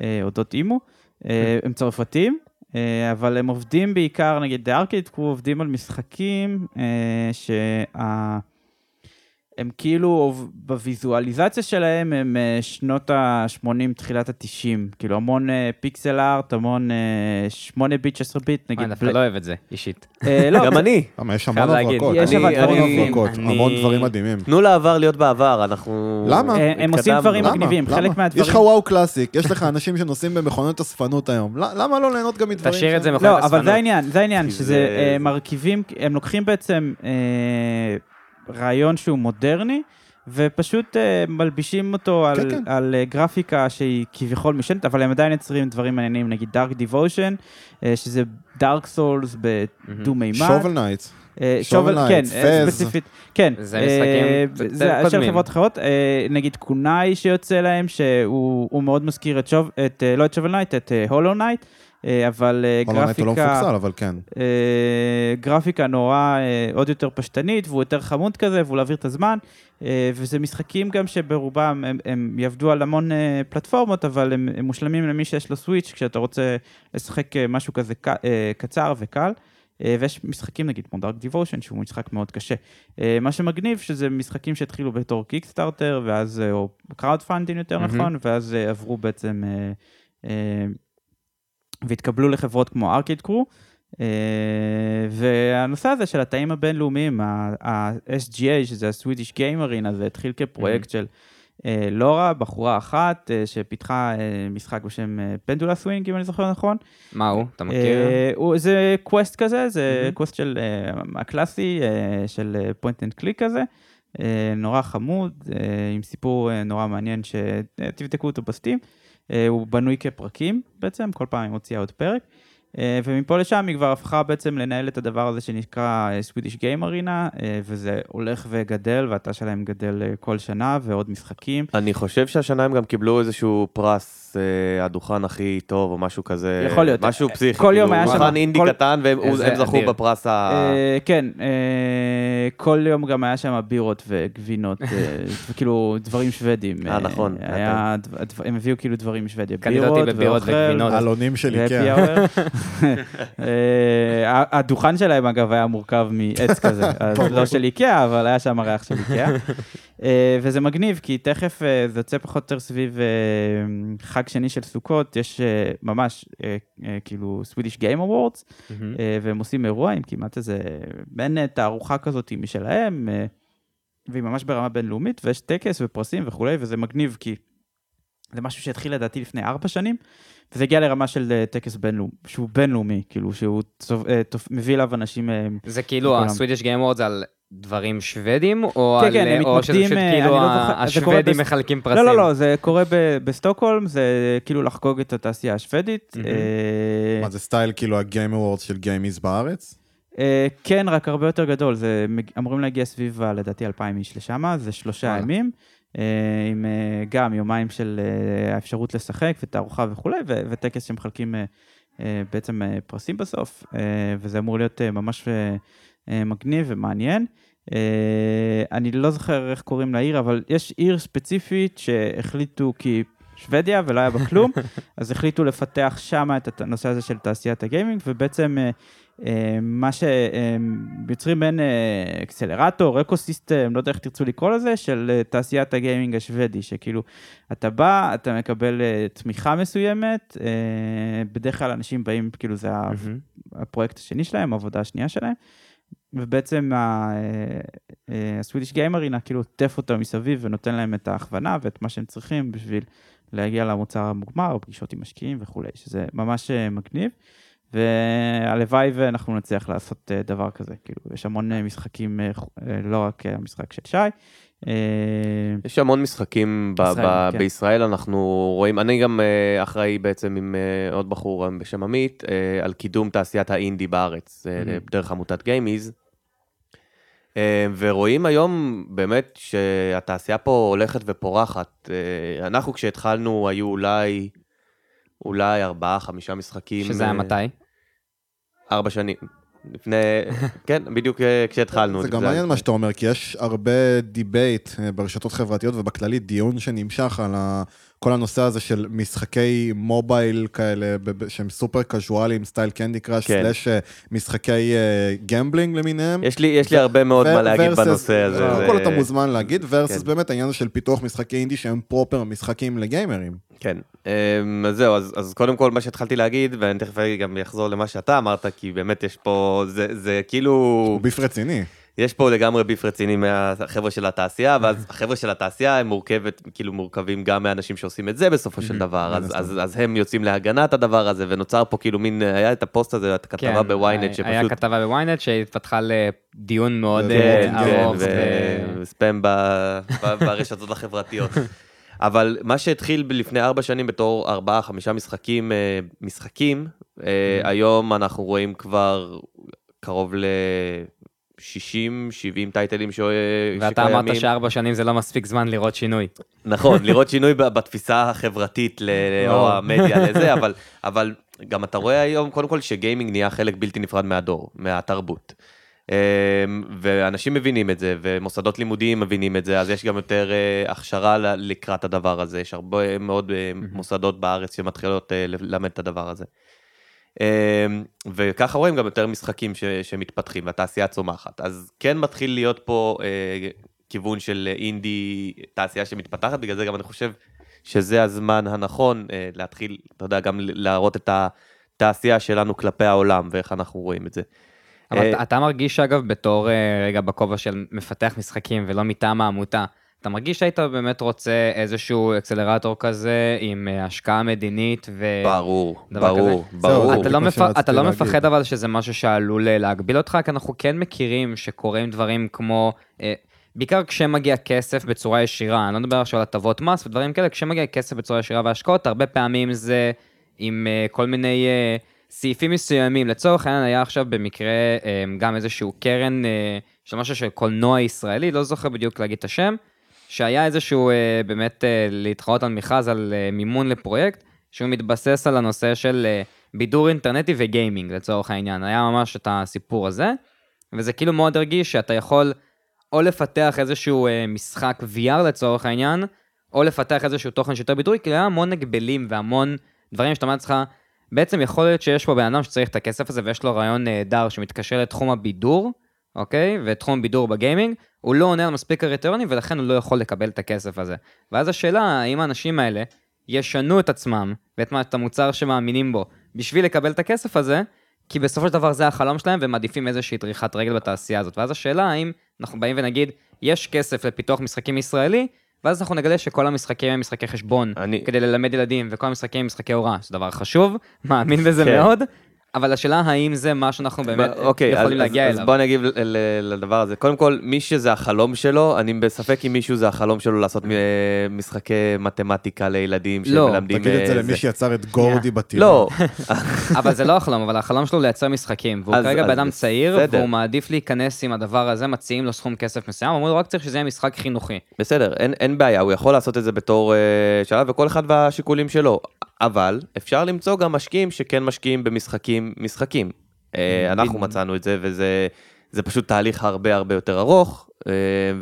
אה, או דוט אימו. אה, הם צרפתים. אה, אבל הם עובדים בעיקר, נגיד, The Arcade Crew עובדים על משחקים אה, שה... הם כאילו, בוויזואליזציה שלהם הם אה, שנות ה-80, תחילת ה-90. כאילו המון אה, פיקסל ארט, המון אה, 8 ביט, 16 ביט, אני נגיד. דווקא בלק- לא אוהב את זה, אישית. אה, לא, גם אני. יש המון הברקות. יש אני- המון מדהימים. הברקות, אני- המון דברים מדהימים. תנו לעבר להיות בעבר, אנחנו... למה? אה, הם עושים. דברים? מגניבים? חלק מהדברים... יש לך וואו קלאסיק, יש לך אנשים שנוסעים במכונות אספנות היום. למה לא ליהנות גם מדברים תשאיר את זה שהם- מכונת לא, אבל אספנות. זה העניין, זה העניין, שזה זה- אה, מרכיבים, הם לוקחים בעצם אה, רעיון שהוא מודרני, ופשוט אה, מלבישים אותו על, כן, כן. על אה, גרפיקה שהיא כביכול משנת, אבל הם עדיין יוצרים דברים מעניינים, נגיד דארק דיבושן, שזה דארק סולס בדו מימד. שובל נייטס. אה, Shovel שובל, Knight, כן. ספציפית, כן. זה משחקים זה יותר של קודמים. חברות אחרות, נגיד קונאי שיוצא להם, שהוא הוא מאוד מזכיר את שוב, את, אה, לא את שובל נייט, את הולו נייט, אבל אה, נייט הוא לא גרפיקה, מפוקסל, אבל כן. אה, גרפיקה נורא אה, עוד יותר פשטנית, והוא יותר חמוד כזה, והוא להעביר את הזמן, אה, וזה משחקים גם שברובם הם, הם יעבדו על המון אה, פלטפורמות, אבל הם, הם מושלמים למי שיש לו סוויץ', כשאתה רוצה לשחק אה, משהו כזה אה, קצר וקל. אה, ויש משחקים נגיד כמו Dark Devotion שהוא משחק מאוד קשה. אה, מה שמגניב שזה משחקים שהתחילו בתור קיקסטארטר ואז, אה, או crowdfunding יותר מהמם. נכון, ואז אה, עברו בעצם, אה, אה, והתקבלו לחברות כמו Arcade Crew. אה, והנושא הזה של התאים הבינלאומיים, ה-SGA, שזה ה-Swedish Game Arena, זה התחיל כפרויקט של אה, לורה, בחורה אחת, אה, שפיתחה משחק בשם Pendula Swing, אם אני זוכר נכון. מה הוא? אתה מכיר? זה קווסט כזה, זה. קווסט של אה, הקלאסי, של point and click כזה. נורא חמוד, עם סיפור נורא מעניין שתבדקו אותו ב Steam. אה, הוא בנוי כפרקים בעצם, כל פעם היא מוציאה עוד פרק. אה, ומפה לשם היא כבר הפכה בעצם לנהל את הדבר הזה שנקרא אה, Swedish Game Arena, אה, וזה הולך וגדל, והתא שלהם גדל כל שנה, ועוד משחקים. אני חושב שהשנה הם גם קיבלו איזשהו פרס, הדוכן הכי טוב או משהו כזה. יכול להיות. משהו פסיכי. כל יום כאילו, היה שם- דוכן אינדי כל- קטן והם זכו אדיר. בפרס ה... כן, כל יום גם היה שם בירות וגבינות, וכאילו דברים שוודים. אה, נכון, הם הביאו כאילו דברים שוודיה, בירות ואוכל. עלונים של איקאה. אה, הדוכן שלהם אגב היה מורכב מעץ כזה, אז לא של איקאה, אבל היה שם ריח של איקאה. אה, וזה מגניב, כי תכף אה, זה יוצא פחות או יותר סביב חג שני של סוכות, יש ממש כאילו Swedish Game Awards, והם עושים אירוע עם כמעט איזה אה, תערוכה כזאת משלהם, והיא ממש ברמה בינלאומית, ויש טקס ופרסים וכולי, וזה מגניב, כי זה משהו שהתחיל לדעתי לפני ארבע שנים, וזה הגיע לרמה של אה, טקס בינלאומי, שהוא בינלאומי, כאילו, שהוא צוב- אה, תופ- מביא אליו אנשים... אה, זה כאילו Game Awards על דברים שוודים, או כן, על- כן, או שזה פשוט כאילו לא קורה השוודים בס- מחלקים פרסים? לא, לא, לא, זה קורה ב- בסטוקהולם, זה כאילו לחגוג את התעשייה השוודית. מהמם. אה, מה זה style כאילו ה Game Awards של גיימיז בארץ? אה, כן, רק הרבה יותר גדול, זה אמורים להגיע סביב, לדעתי, 2,000 איש לשם, זה שלושה. ימים, אה, עם אה, גם יומיים של אה, האפשרות לשחק ותערוכה וכולי, וטקס שמחלקים אה, אה, בעצם אה, פרסים בסוף, אה, וזה אמור להיות אה, ממש אה, אה, מגניב ומעניין. אה, אני לא זוכר איך קוראים לעיר, אבל יש עיר ספציפית שהחליטו, כי שוודיה ולא היה בה כלום, אז החליטו לפתח שם את הנושא הזה של תעשיית הגיימינג, ובעצם אה, אה, מה שהם יוצרים מעין אה, accelerator, אקו-סיסטם, לא יודע איך תרצו לקרוא לזה, של אה, תעשיית הגיימינג השוודי, שכאילו, אתה בא, אתה מקבל אה, תמיכה מסוימת, אה, בדרך כלל אנשים באים, כאילו זה. הפרויקט השני שלהם, העבודה השנייה שלהם, ובעצם Game Arena כאילו עוטף אותם מסביב ונותן להם את ההכוונה ואת מה שהם צריכים בשביל להגיע למוצר המוגמר, פגישות עם משקיעים וכולי, שזה ממש אה, מגניב. והלוואי ואנחנו נצליח לעשות אה, דבר כזה, כאילו, יש המון אה, משחקים, אה, לא רק המשחק של שי. יש המון משחקים ישראל, ב- כן. בישראל, אנחנו רואים, אני גם אחראי בעצם עם עוד בחור בשם עמית, על קידום תעשיית האינדי בארץ, Mhm. דרך עמותת גיימיז. ורואים היום באמת שהתעשייה פה הולכת ופורחת. אנחנו כשהתחלנו היו אולי, אולי ארבעה, חמישה משחקים. שזה היה מתי? ארבע שנים. לפני, כן, בדיוק אה, כשהתחלנו. זה גם מעניין מה שאתה אומר, כי יש הרבה debate אה, ברשתות חברתיות ובכללי דיון שנמשך על ה... כל הנושא הזה של משחקי מובייל כאלה, שהם סופר קזואליים, style קנדי קראש, כן. slash אה, משחקי gambling למיניהם. יש לי, יש לי הרבה מאוד מה להגיד versus- בנושא הזה. קודם זה- כל אתה מוזמן להגיד, versus כן. באמת העניין הזה של פיתוח משחקי אינדי שהם proper משחקים לגיימרים. כן, אמ, אז זהו, אז, אז קודם כל מה שהתחלתי להגיד, ואני תכף גם אחזור למה שאתה אמרת, כי באמת יש פה, זה, זה כאילו, ביף רציני. יש פה לגמרי ביף רציני מהחבר'ה של התעשייה, ואז החבר'ה של התעשייה הם מורכבת, כאילו מורכבים גם מאנשים שעושים את זה בסופו של דבר, אז. אז, אז הם יוצאים להגנת הדבר הזה, ונוצר פה כאילו מין, היה את הפוסט הזה, את הכתבה בוויינט, כן, היה שפשוט... כתבה בוויינט שהתפתחה לדיון מאוד זה אה, עניין, ארוך. כן, וספאם ברשתות החברתיות. אבל מה שהתחיל לפני ארבע שנים בתור ארבעה, חמישה משחקים, אה, משחקים, אה. היום אנחנו רואים כבר קרוב ל-60-70 טייטלים ש- שקיימים. ואתה אמרת שארבע שנים זה לא מספיק זמן לראות שינוי. נכון, לראות שינוי בתפיסה החברתית או. המדיה לזה, אבל, אבל גם אתה רואה היום, קודם כל, שגיימינג נהיה חלק בלתי נפרד מהדור, מהתרבות. אמ, ואנשים מבינים את זה, ומוסדות לימודיים מבינים את זה, אז יש גם יותר אה, הכשרה לקראת הדבר הזה, יש הרבה מאוד אה, מוסדות בארץ שמתחילות אה, ללמד את הדבר הזה. אמ, וככה רואים גם יותר משחקים ש, שמתפתחים והתעשייה צומחת. אז כן מתחיל להיות פה אה, כיוון של אינדי, תעשייה שמתפתחת, בגלל זה גם אני חושב שזה הזמן הנכון אה, להתחיל, אתה יודע, גם להראות את התעשייה שלנו כלפי העולם ואיך אנחנו רואים את זה. אבל אה, אתה- מרגיש אגב בתור רגע בכובע של מפתח משחקים ולא מטעם העמותה, אתה מרגיש שהיית באמת רוצה איזשהו אקסלרטור כזה עם אה, השקעה מדינית ו... ברור, ברור, כזה. ברור. זהו, אתה לא, מפ... אתה לא להגיד. מפחד אבל שזה משהו שעלול אה, להגביל אותך, כי אנחנו כן מכירים שקורים דברים כמו, אה, בעיקר כשמגיע כסף בצורה ישירה, אני לא מדבר עכשיו על הטבות מס ודברים כאלה, כשמגיע כסף בצורה ישירה והשקעות, הרבה פעמים זה עם כל מיני סעיפים מסוימים. לצורך העניין היה עכשיו במקרה גם איזשהו קרן של משהו של קולנוע ישראלי, לא זוכר בדיוק להגיד את השם, שהיה איזשהו אה, באמת אה, להתחרות על מכרז על אה, מימון לפרויקט, שהוא מתבסס על הנושא של אה, בידור אינטרנטי וגיימינג לצורך העניין. היה ממש את הסיפור הזה, וזה כאילו מאוד הרגיש שאתה יכול או לפתח איזשהו אה, משחק VR לצורך העניין, או לפתח איזשהו תוכן שיותר בידורי, כי היה המון הגבלים והמון דברים שאתה אומר לעצמך, בעצם יכול להיות שיש פה בן אדם שצריך את הכסף הזה ויש לו רעיון נהדר שמתקשר לתחום הבידור, אוקיי? ותחום בידור בגיימינג, הוא לא עונה על מספיק קריטריונים ולכן הוא לא יכול לקבל את הכסף הזה. ואז השאלה, האם האנשים האלה ישנו את עצמם ואת מה- את המוצר שמאמינים בו בשביל לקבל את הכסף הזה, כי בסופו של דבר זה החלום שלהם והם מעדיפים איזושהי טריחת רגל בתעשייה הזאת. ואז השאלה, האם אנחנו באים ונגיד, יש כסף לפיתוח משחקים ישראלי, ואז אנחנו נגלה שכל המשחקים הם משחקי חשבון, אני- כדי ללמד ילדים, וכל המשחקים הם משחקי הוראה, שזה דבר חשוב, מאמין בזה כן. מאוד, אבל השאלה האם זה מה שאנחנו באמת ב- אוקיי, יכולים אז- להגיע אז, אליו. אז בוא נגיב לדבר הזה. קודם כל, מי שזה החלום שלו, אני בספק אם מישהו זה החלום שלו לעשות אה, משחקי מתמטיקה לילדים לא, שמלמדים... תגיד את זה אה, למי שיצר את גורדי בטירה. לא, אבל זה לא החלום, אבל החלום שלו לייצר משחקים, והוא אז- כרגע בן אדם צעיר, בסדר. והוא מעדיף להיכנס עם הדבר הזה, מציעים לו סכום כסף מסוים, אמרו לו רק צריך שזה יהיה משחק חינוכי. בסדר, אין, אין בעיה, הוא יכול לעשות את זה בתור אה, שלב, וכל אחד והשיקולים שלו. אבל אפשר למצוא גם משקיעים שכן משקיעים במשחקים, משחקים. אה, אנחנו מצאנו את זה, וזה זה פשוט תהליך הרבה הרבה יותר ארוך, אה,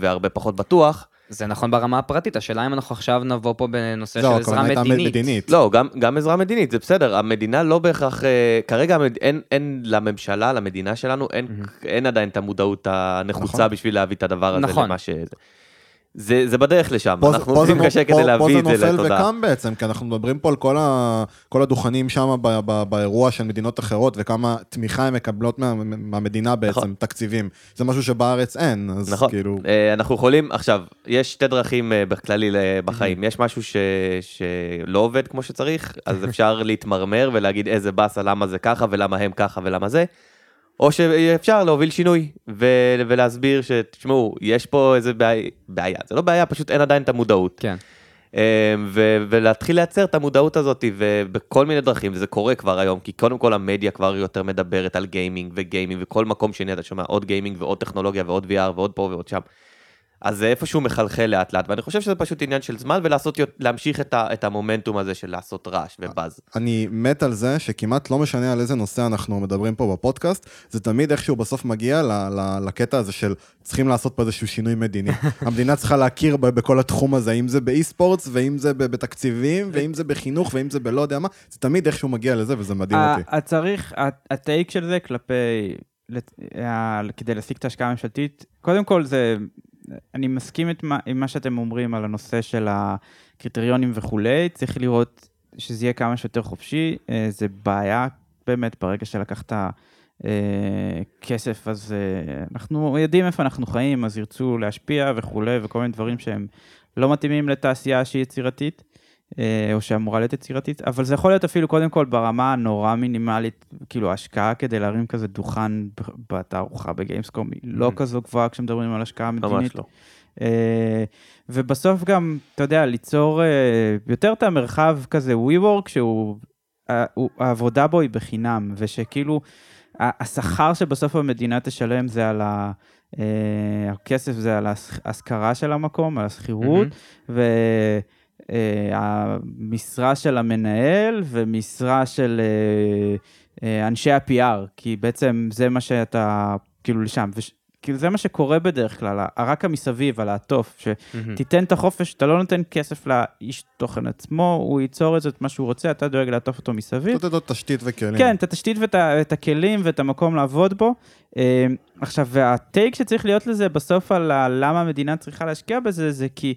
והרבה פחות בטוח. זה נכון ברמה הפרטית, השאלה אם אנחנו עכשיו נבוא פה בנושא של זהו, עזרה מדינית. מדינית. לא, גם, גם עזרה מדינית, זה בסדר, המדינה לא בהכרח, אה, כרגע המד- אין, אין לממשלה, למדינה שלנו, אין, אין עדיין את המודעות הנחוצה נכון. בשביל להביא את הדבר הזה נכון. למה ש... זה, זה בדרך לשם, פה זה- אנחנו זה נו- קשה פה- כדי להביא את פה זה זה נופל לתודעה. וקם בעצם, כי אנחנו מדברים פה על כל, ה, כל הדוכנים שם ב, ב, באירוע של מדינות אחרות, וכמה תמיכה הן מקבלות מה, מהמדינה בעצם, נכון. תקציבים. זה משהו שבארץ אין, אז נכון. כאילו... אה, אנחנו יכולים, עכשיו, יש שתי דרכים אה, בכללי בחיים. יש משהו ש, שלא עובד כמו שצריך, אז אפשר להתמרמר ולהגיד איזה באסה, למה זה ככה ולמה הם ככה ולמה זה. או שאפשר להוביל שינוי ו- ולהסביר שתשמעו, יש פה איזה בעיה, בעיה, זה לא בעיה, פשוט אין עדיין את המודעות. כן. אה, ו- ולהתחיל לייצר את המודעות הזאת ובכל מיני דרכים, וזה קורה כבר היום, כי קודם כל המדיה כבר יותר מדברת על גיימינג וגיימינג, וכל מקום שני אתה שומע עוד גיימינג ועוד טכנולוגיה ועוד VR ועוד פה ועוד שם. אז זה איפשהו מחלחל לאט לאט, ואני חושב שזה פשוט עניין של זמן, ולעשות, יות- להמשיך את, ה, את המומנטום הזה של לעשות רעש ובאז. אני מת על זה שכמעט לא משנה על איזה נושא אנחנו מדברים פה בפודקאסט, זה תמיד איכשהו בסוף מגיע ל- ל- לקטע הזה של צריכים לעשות פה איזשהו שינוי מדיני. המדינה צריכה להכיר ב- בכל התחום הזה, אם זה באי-ספורטס, ואם זה ב- בתקציבים, ואם זה בחינוך, ואם זה בלא יודע מה, זה תמיד איכשהו מגיע לזה, וזה מדהים ה- אותי. הצריך, הטייק של זה כלפי, כדי להשיג את ההשקעה הממשלתית, קודם כל זה, אני מסכים מה, עם מה שאתם אומרים על הנושא של הקריטריונים וכולי, צריך לראות שזה יהיה כמה שיותר חופשי, אה, זה בעיה באמת ברגע שלקחת אה, כסף, אז אה, אנחנו יודעים איפה אנחנו חיים, אז ירצו להשפיע וכולי, וכל מיני דברים שהם לא מתאימים לתעשייה שהיא יצירתית. אה, או שאמורה להיות יצירתית, אבל זה יכול להיות אפילו קודם כל ברמה הנורא מינימלית, כאילו השקעה כדי להרים כזה דוכן בתערוכה בגיימסקום, היא לא Mhm. כזו גבוהה כשמדברים על השקעה מדינית. ממש לא. אה, ובסוף גם, אתה יודע, ליצור אה, יותר את המרחב כזה WeWork, שהוא, העבודה בו היא בחינם, ושכאילו השכר שבסוף המדינה תשלם זה על ה... הכסף זה על ההש- ההשכרה של המקום, על השכירות, והמשרה של המנהל ומשרה של אה, אה, אנשי ה-PR, כי בעצם זה מה שאתה, כאילו לשם, כאילו זה מה שקורה בדרך כלל, רק המסביב, על העטוף. שתיתן את החופש, אתה לא נותן כסף לאיש תוכן עצמו, הוא ייצור את זה, את מה שהוא רוצה, אתה דואג לעטוף אותו מסביב. לתת עוד תשתית וכלים. כן, את התשתית ואת, הכלים ואת המקום לעבוד בו. אה, עכשיו, והטייק שצריך להיות לזה בסוף על למה המדינה צריכה להשקיע בזה, זה כי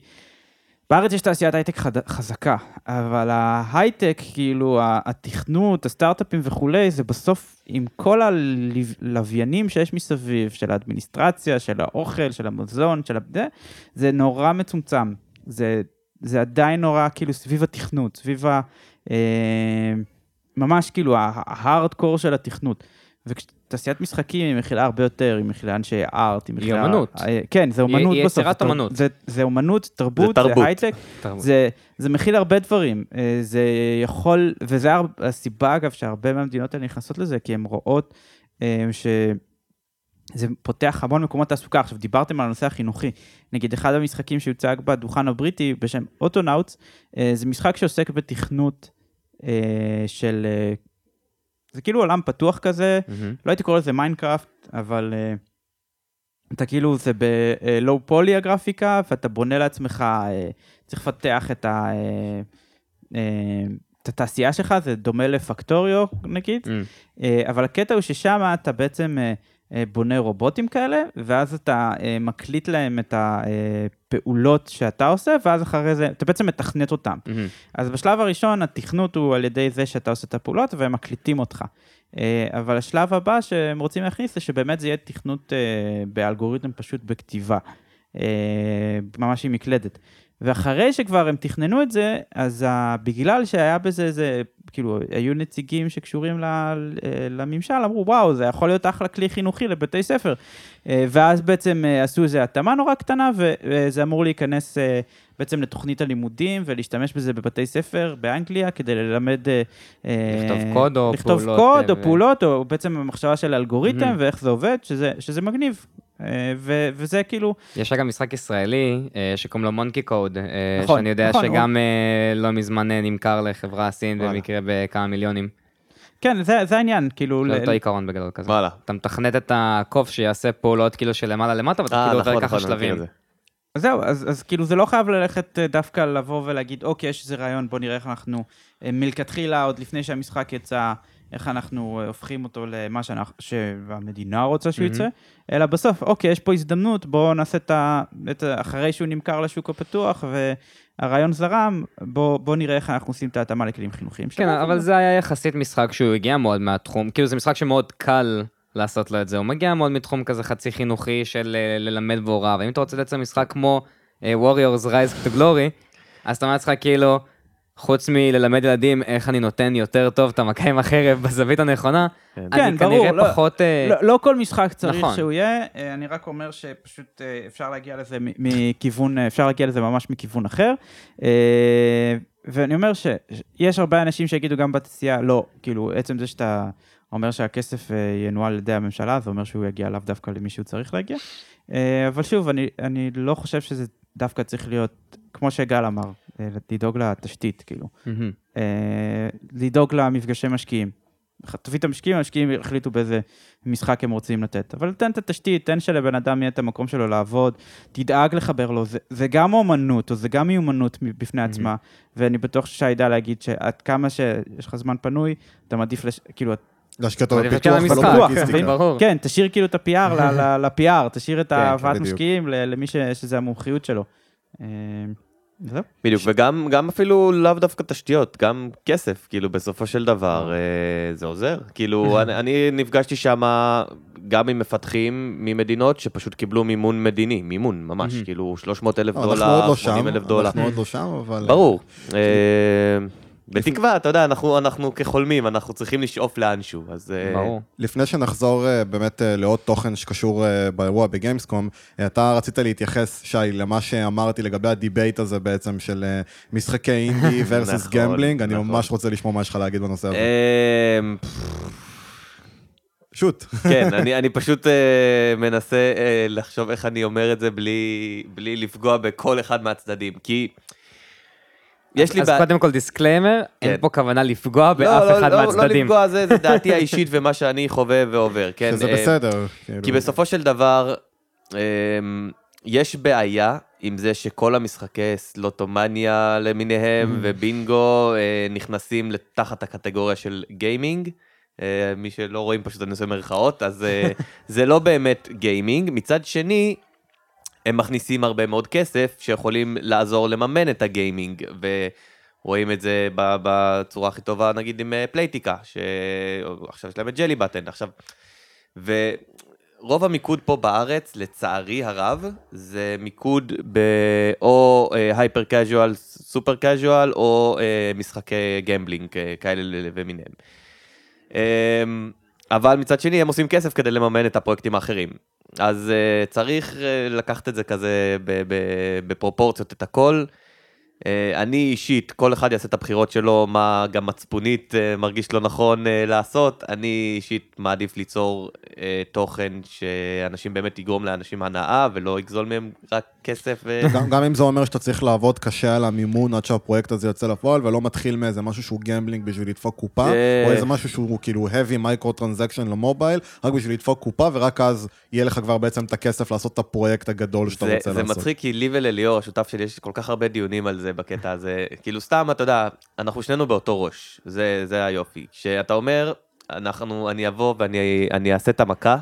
בארץ יש תעשיית הייטק חד- חזקה, אבל ההייטק, כאילו, התכנות, הסטארט-אפים וכולי, זה בסוף עם כל הלוויינים שיש מסביב, של האדמיניסטרציה, של האוכל, של המזון, של זה, זה נורא מצומצם. זה, זה עדיין נורא, כאילו, סביב התכנות, סביב ה... אה, ממש כאילו ההארדקור של התכנות. וכשתעשיית משחקים היא מכילה הרבה יותר, היא מכילה אנשי ארט, היא היא מכילה... אומנות. אה, כן, זה אומנות היא בסוף. יצירת זה תר- אומנות. זה, זה אומנות, תרבות, זה, תרבות. הייטק, תרבות. זה, זה מכיל הרבה דברים. אה, זה יכול, וזה הסיבה אגב שהרבה מהמדינות האלה נכנסות לזה, כי הן רואות אה, ש... זה פותח המון מקומות תעסוקה. עכשיו, דיברתם על הנושא החינוכי. נגיד, אחד המשחקים שיוצג בדוכן הבריטי בשם אוטונאוטס, זה משחק שעוסק בתכנות של... אה, זה כאילו עולם פתוח כזה, מהמם. לא הייתי קורא לזה מיינקראפט, אבל uh, אתה כאילו, זה ב low poly הגרפיקה, ואתה בונה לעצמך, uh, צריך לפתח את, ה, uh, uh, את התעשייה שלך, זה דומה לפקטוריו נגיד, מהמם. uh, אבל הקטע הוא ששם אתה בעצם uh, בונה רובוטים כאלה, ואז אתה uh, מקליט להם את הפעולות שאתה עושה, ואז אחרי זה, אתה בעצם מתכנת אותם. מהמם. אז בשלב הראשון התכנות הוא על ידי זה שאתה עושה את הפעולות והם מקליטים אותך. אה, אבל השלב הבא שהם רוצים להכניס זה שבאמת זה יהיה תכנות אה, באלגוריתם פשוט בכתיבה, אה, ממש עם מקלדת. ואחרי שכבר הם תכננו את זה, אז בגלל שהיה בזה איזה, כאילו, היו נציגים שקשורים אה, לממשל, אמרו, וואו, זה יכול להיות אחלה כלי חינוכי לבתי ספר. אה, ואז בעצם אה, עשו איזו התאמה נורא קטנה, וזה אמור להיכנס בעצם לתוכנית הלימודים ולהשתמש בזה בבתי ספר באנגליה כדי ללמד... לכתוב קוד או לכתוב פעולות, קוד או ו- פעולות, או בעצם המחשבה של אלגוריתם. ואיך זה עובד, שזה, שזה מגניב. ו- וזה כאילו, יש אגב משחק ישראלי שקוראים לו מונקי קוד, נכון, שאני יודע נכון, שגם אה, לא מזמן נמכר לחברה סין וואלה. במקרה בכמה מיליונים. כן, זה, זה העניין, כאילו... זה ל- אותו עיקרון בגדול כזה. וואלה. אתה מתכנת את הקוף שיעשה פעולות כאילו של למעלה למטה, ואתה אה, כאילו עובר נכון, ככה נכון, שלבים. אז זהו, אז, אז כאילו זה לא חייב ללכת אה, דווקא לבוא ולהגיד, אוקיי, יש איזה רעיון, בוא נראה איך אנחנו אה, מלכתחילה, עוד לפני שהמשחק יצא, איך אנחנו אה, הופכים אותו למה שאנחנו, שהמדינה רוצה שהוא. יצא, אלא בסוף, אוקיי, יש פה הזדמנות, בואו נעשה את ה... את ה אחרי שהוא נמכר לשוק הפתוח והרעיון זרם, בואו בוא נראה איך אנחנו עושים את ההתאמה לכלים חינוכיים. כן, אבל זה היה יחסית משחק שהוא הגיע מאוד מהתחום, כאילו זה משחק שמאוד קל לעשות לו את זה, הוא מגיע מאוד מתחום כזה חצי חינוכי של אה, ללמד והוראה, ואם אתה רוצה לייצר משחק כמו אה, Warriors Rise to Glory, אז אתה אומר לעצמך כאילו, חוץ מללמד ילדים איך אני נותן יותר טוב את המכה עם החרב בזווית הנכונה, כן. אני כן, כנראה ברור, לא- פחות... אה, לא, לא כל משחק צריך נכון. שהוא יהיה, אה, אני רק אומר שפשוט אה, אפשר להגיע לזה מ- מכיוון, אפשר להגיע לזה ממש מכיוון אחר. ואני אומר שיש הרבה אנשים שיגידו גם בתעשייה, לא, כאילו, עצם זה שאתה אומר שהכסף ינוהל על ידי הממשלה, זה אומר שהוא יגיע לאו דווקא למי שהוא צריך להגיע. אבל שוב, אני, אני לא חושב שזה דווקא צריך להיות, כמו שגל אמר, אה, לדאוג לתשתית, כאילו. אה, לדאוג למפגשי משקיעים. תביא את המשקיעים, המשקיעים יחליטו באיזה משחק הם רוצים לתת. אבל תן את התשתית, תן שלבן אדם יהיה את המקום שלו לעבוד, תדאג לחבר לו, זה, זה גם אומנות, או זה גם מיומנות בפני עצמה, ואני בטוח ששי ידע להגיד שעד כמה שיש לך זמן פנוי, אתה מעדיף, לש... כאילו, להשקיע אותו בפיתוח ולא בלוגיסטיקה. ברור. כן, תשאיר כאילו את ה-PR ל- ל- ל-PR, תשאיר את כן, ההבאת בדיוק. משקיעים ל- למי ש- שזה המומחיות שלו. אה, זהו. בדיוק, וגם גם אפילו לאו דווקא תשתיות, גם כסף, כאילו בסופו של דבר אה, זה עוזר. כאילו, אני, אני נפגשתי שם גם עם מפתחים ממדינות שפשוט קיבלו מימון מדיני, מימון ממש, מהמם. כאילו 300 אלף דולר, לא 80 שם, אלף דולר. אנחנו עוד לא שם, אבל... ברור. אה, בתקווה, אתה יודע, אנחנו, אנחנו כחולמים, אנחנו צריכים לשאוף לאנשהו, אז... אה, ברור. לפני שנחזור אה, באמת אה, לעוד תוכן שקשור באירוע בגיימסקום, אתה רצית להתייחס, שי, למה שאמרתי לגבי ה debate הזה בעצם של משחקי אינדי versus נכון, gambling, אני נכון. ממש רוצה לשמוע מה יש לך להגיד בנושא הזה. אה, shoot. כן, אני, אני פשוט אה, מנסה אה, לחשוב איך אני אומר את זה בלי, בלי לפגוע בכל אחד מהצדדים, כי יש לי אז. קודם כל disclaimer, אין כן. פה כוונה לפגוע באף לא, אחד לא, לא מהצדדים. לפגוע, זה, זה דעתי האישית ומה שאני חווה ועובר, כן? שזה אה, בסדר. כאילו. כי בסופו של דבר, אמ, יש בעיה עם זה שכל המשחקי סלוטומניה למיניהם ובינגו אה, נכנסים לתחת הקטגוריה של גיימינג. אה, מי שלא רואים פשוט אני עושה מירכאות, אז אה, זה לא באמת גיימינג. מצד שני, הם מכניסים הרבה מאוד כסף שיכולים לעזור לממן את הגיימינג, ורואים את זה ב- בצורה הכי טובה נגיד עם אה, פלייטיקה, שעכשיו יש להם את Jelly Button, עכשיו... ורוב המיקוד פה בארץ, לצערי הרב, זה מיקוד באו hyper casual, super casual, או אה, משחקי gambling אה, כאלה ומיניהם. אבל מצד שני הם עושים כסף כדי לממן את הפרויקטים האחרים. אז uh, צריך uh, לקחת את זה כזה בפרופורציות, את הכל. Uh, אני אישית, כל אחד יעשה את הבחירות שלו, מה גם מצפונית uh, מרגיש לא נכון uh, לעשות. אני אישית מעדיף ליצור תוכן שאנשים באמת יגרום לאנשים הנאה ולא יגזול מהם רק כסף. ו... גם, גם אם זה אומר שאתה צריך לעבוד קשה על המימון עד שהפרויקט הזה יוצא לפועל, ולא מתחיל מאיזה משהו שהוא gambling בשביל לדפוק קופה, זה- או איזה משהו שהוא כאילו heavy micro transaction למובייל, רק בשביל לדפוק קופה, ורק אז יהיה לך כבר בעצם את הכסף לעשות את הפרויקט הגדול שאתה זה, רוצה זה לעשות. מצחיק כי לי ולליאור, השותף שלי, יש כל כך הרבה דיונים על זה בקטע הזה. כאילו סתם, אתה יודע, אנחנו שנינו באותו ראש, זה, זה היופי. שאתה אומר, אנחנו, אני אבוא ואני אני אעשה את המכה,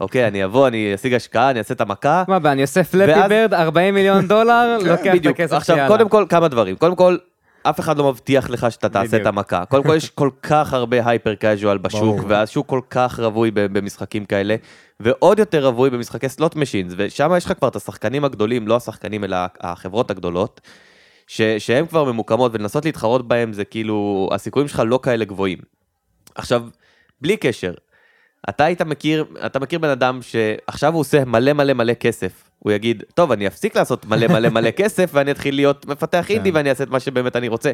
אוקיי, אני אבוא, אני אשיג השקעה, אני אעשה את המכה. מה, אני עושה פלאפי ואז- ברד, 40 מיליון דולר, לוקח את. הכסף עכשיו, שיאללה. קודם כל, כמה דברים. קודם כל, אף אחד לא מבטיח לך שאתה תעשה בדיוק. את המכה. קודם כל, יש כל כך הרבה הייפר קאז'ואל בשוק. והשוק כל כך רווי במשחקים כאלה, ועוד יותר רווי במשחקי סלוט משינס, ושם יש לך כבר את השחקנים הגדולים, לא השחקנים אלא החברות הגדולות, ש- שהן כבר ממוקמות, ולנסות להתחרות בהם זה כאילו, הסיכויים שלך לא כאלה גבוהים. עכשיו, בלי קשר, אתה היית מכיר, אתה מכיר בן אדם שעכשיו הוא עושה מלא מלא מלא כסף. הוא יגיד, טוב, אני אפסיק לעשות מלא מלא מלא כסף, ואני אתחיל להיות מפתח אינדי, כן. ואני אעשה את מה שבאמת אני רוצה.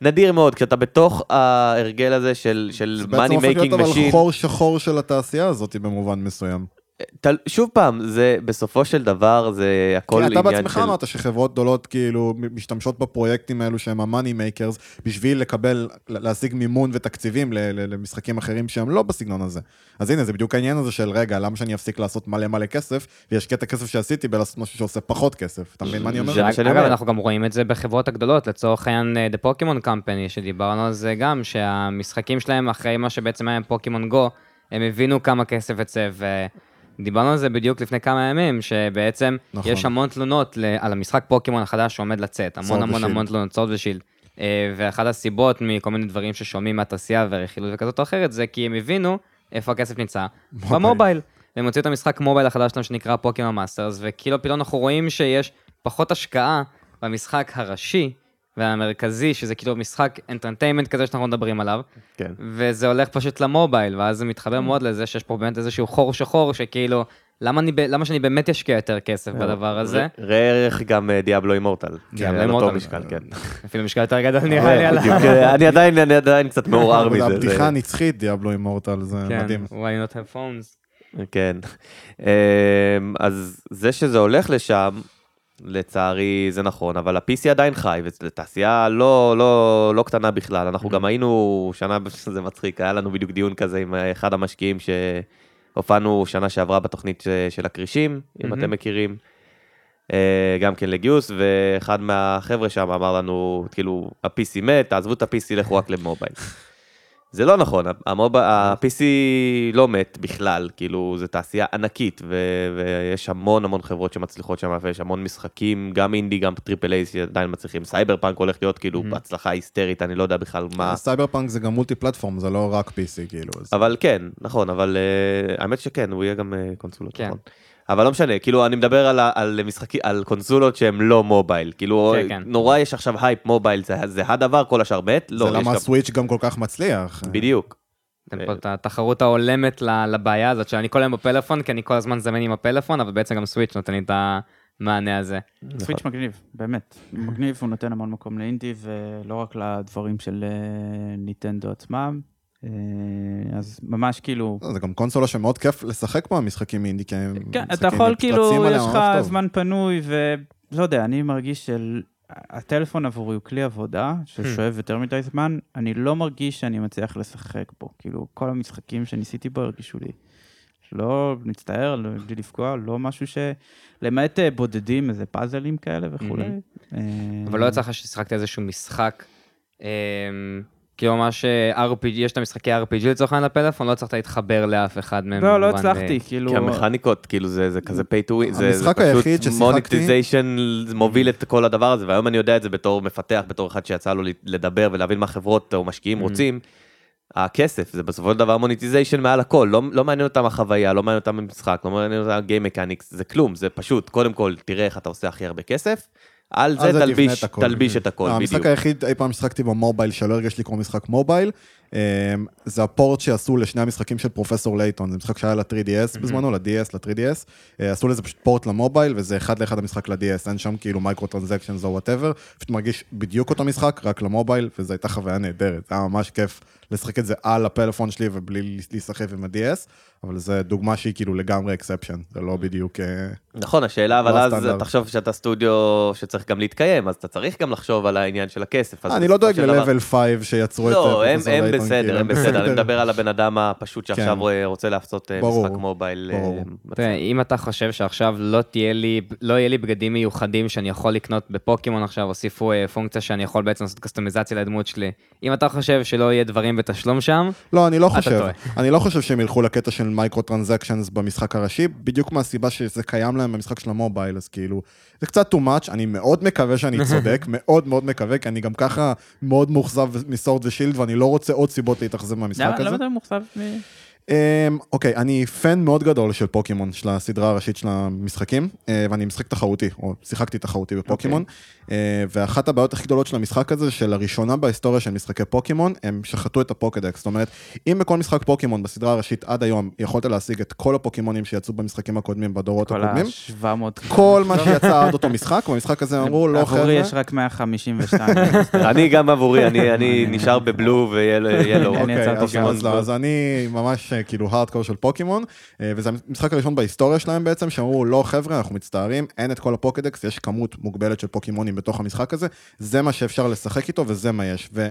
נדיר מאוד, כשאתה בתוך ההרגל הזה של, של זה money בעצם הופך להיות אבל חור שחור של התעשייה הזאת במובן מסוים. תל- שוב פעם, זה בסופו של דבר, זה הכל כי עניין אתה של... בעצמך אמרת שחברות גדולות כאילו משתמשות בפרויקטים האלו שהם ה money makers בשביל לקבל, להשיג מימון ותקציבים ל- ל- למשחקים אחרים שהם לא בסגנון הזה. אז הנה, זה בדיוק העניין הזה של רגע, למה שאני אפסיק לעשות מלא מלא כסף, וישקיע את הכסף שעשיתי בלעשות משהו שעושה פחות כסף. אתה מבין מה אני אומר? אגב. אנחנו גם רואים את זה בחברות הגדולות, לצורך העניין אה, The Pokemon Company, שדיברנו על זה גם, שהמשחקים שלהם, אחרי מה שבעצם היה עם פוקימון גו, הם הבינו כמה כסף יצא, ודיברנו על זה בדיוק לפני כמה ימים, שבעצם נכון. יש המון תלונות ל- על המשחק פוקימון החדש שעומד לצאת, המון המון. המון תלונות, Sword ו Shield. אה, ואחת הסיבות מכל מיני דברים ששומעים מהתעשייה ורכילות וכזאת או אחרת, זה כי הם הבינו איפה הכסף נמצא, במובייל. הם הוציאו את המשחק מובייל החדש שלהם שנקרא פוקימון מאסטרס, וכאילו פתאום אנחנו רואים שיש פחות השקעה במשחק הראשי והמרכזי, שזה כאילו משחק entertainment כזה שאנחנו מדברים עליו, כן. וזה הולך פשוט למובייל, ואז זה מתחבר מאוד לזה שיש פה באמת איזשהו חור שחור, שכאילו למה, אני, למה שאני באמת אשקיע יותר כסף בדבר הזה? ראה ערך גם אה, דיאבלו אימורטל. דיאבלו אימורטל. משקל, כן. אפילו משקל יותר גדול נראה לי על ה... בדיוק, אה, אני עדיין, אני עדיין קצת מעורער זה מזה. הבדיחה הנצחית, דיאבלו אימורטל, זה כן, מדהים. why not have phones? כן. אז זה שזה הולך לשם, לצערי זה נכון, אבל ה-PC עדיין חי, וזו תעשייה לא, לא, לא קטנה בכלל. אנחנו גם היינו, שנה, זה מצחיק, היה לנו בדיוק דיון כזה עם אחד המשקיעים שהופענו שנה שעברה בתוכנית ש- של הכרישים, אם מהמם. אתם מכירים. אה, גם כן לגיוס, ואחד מהחבר'ה שם אמר לנו, כאילו, ה-PC מת, תעזבו את ה-PC, לכו רק למובייל. זה לא נכון, המוב... ה-PC לא מת בכלל, כאילו, זו תעשייה ענקית, ו- ויש המון המון חברות שמצליחות שם, ויש המון משחקים, גם אינדי, גם triple A שעדיין מצליחים. סייבר פאנק הולך להיות כאילו בהצלחה היסטרית, אני לא יודע בכלל מה. סייבר פאנק זה גם multi platform, זה לא רק PC, כאילו. אז- אבל כן, נכון, אבל uh, האמת שכן, הוא יהיה גם uh, קונסולות, כן. נכון. אבל לא משנה, כאילו, אני מדבר על, ה- על משחקים, על קונסולות שהן לא מובייל. כאילו, כן, כן. נורא יש עכשיו הייפ מובייל, זה, זה הדבר, כל השאר מת? לא, זה למה גם... הסוויץ' גם כל כך מצליח. בדיוק. אתם פה את התחרות ההולמת ל- לבעיה הזאת, שאני כל היום בפלאפון, כי אני כל הזמן זמן עם הפלאפון, אבל בעצם גם סוויץ' נותן לי את המענה הזה. סוויץ' מגניב, באמת. מגניב, הוא נותן המון מקום לאינדי, ולא רק לדברים של אה, ניטנדו עצמם. אז ממש כאילו... לא, זה גם קונסולה שמאוד כיף לשחק בה משחקים אינדי, כי הם כן, אתה יכול, כאילו, יש לך. זמן פנוי, ולא יודע, אני מרגיש של... הטלפון עבורי הוא כלי עבודה, ששואב יותר מדי זמן, אני לא מרגיש שאני מצליח לשחק בו. כאילו, כל המשחקים שניסיתי בו הרגישו לי. לא, מצטער, לא- בלי לפגוע, לא משהו ש... למעט אה, בודדים, איזה פאזלים כאלה וכולי. אה, אבל לא יצא לך ששיחקת איזשהו משחק, אמ, כאילו ממש אה, RPG, יש את המשחקי RPG לצורך העניין לפלאפון, לא הצלחת להתחבר לאף אחד מהם. לא, לא הצלחתי, אה, כאילו... כי המכניקות, כאילו, זה, זה כזה pay to win, זה, פשוט monetization מוביל את כל הדבר הזה, והיום אני יודע את זה בתור מפתח, בתור אחד שיצא לו לדבר ולהבין מה חברות או משקיעים רוצים. הכסף זה בסופו של דבר monetization מעל הכל, לא, לא מעניין אותם החוויה, לא מעניין אותם המשחק, לא מעניין אותם ה game mechanics, זה כלום, זה פשוט, קודם כל תראה איך אתה עושה הכי הרבה כסף, על זה תלביש, את הכל. תלביש את הכל, המשחק בדיוק. היחיד אי פעם ששחקתי במובייל שלא הרגיש לי כמו משחק מובייל, אמ, זה ה port שעשו לשני המשחקים של פרופסור לייטון, זה משחק שהיה ל-3DS בזמנו, ל-DS, ל-3DS, אה, עשו לזה פשוט port למובייל, וזה אחד לאחד המשחק ל-DS, אין שם כאילו micro transactions או whatever, פשוט מרגיש בדיוק אותו משחק, רק למובייל, וזו הייתה חוויה נהדרת, זה היה ממש כיף לשחק את זה על הפלאפון שלי ובלי להיסחף עם ה-DS, אבל זה דוגמה שהיא כאילו לגמרי exception, זה לא בדיוק... אה, נכון, השאלה, אבל לא אז הסטנדרט. תחשוב שאתה סטודיו שצריך גם להתקיים, אז אתה צריך גם לחשוב על העניין של הכסף. אז אני לא דואג ל-level 5 שיצרו את לא, הם, בסדר, הם בסדר, אני מדבר על הבן אדם הפשוט שעכשיו כן. רואה- רוצה לעשות אה, משחק מובייל. אה. תראה, אם אתה חושב שעכשיו לא לא יהיה לי בגדים מיוחדים שאני יכול לקנות בפוקימון עכשיו, הוסיפו פונקציה שאני יכול בעצם לעשות קסטומיזציה לדמות שלי. אם אתה חושב שלא יהיה דברים בתשלום שם, לא, אני לא חושב. טועה. אני לא חושב שהם ילכו לקטע של micro transactions במשחק הראשי, בדיוק מהסיבה שזה קיים להם במשחק של המובייל, אז כאילו, זה קצת too much, אני מאוד מקווה שאני צודק, מאוד מאוד מקווה, כי אני גם ככה מאוד מאוכזב מ Sword and Shield, ואני לא רוצה עוד סיבות להתאכזב מהמשחק לא מהזה. למה אתה מאוכזב. אמ, אוקיי, אני fan מאוד גדול של פוקימון, של הסדרה הראשית של המשחקים, אה, ואני משחק תחרותי, או שיחקתי תחרותי בפוקימון, אה, ואחת הבעיות הכי גדולות של המשחק הזה, שלראשונה בהיסטוריה של משחקי פוקימון, הם שחטו את הפוקדקס. זאת אומרת, אם בכל משחק פוקימון בסדרה הראשית עד היום, יכולת להשיג את כל הפוקימונים שיצאו במשחקים הקודמים, בדורות כל הקודמים, ה-700... כל מה שיצא עד אותו משחק, במשחק הזה אמרו, לא חבר'ה, עבורי יש רק 152. אני גם עבורי, אני אני נשאר בבלו ויאלו. אני אוקיי, אז- לא, בלו. אז אני ממש אה, כאילו הארדקור של פוקימון, אה, וזה המשחק הראשון בהיסטוריה שלהם בעצם, שאמרו, לא חבר'ה, אנחנו מצטערים, אין את כל הפוקדקס, יש כמות מוגבלת של פוקימונים בתוך המשחק הזה, זה מה שאפשר לשחק איתו וזה מה יש. ו...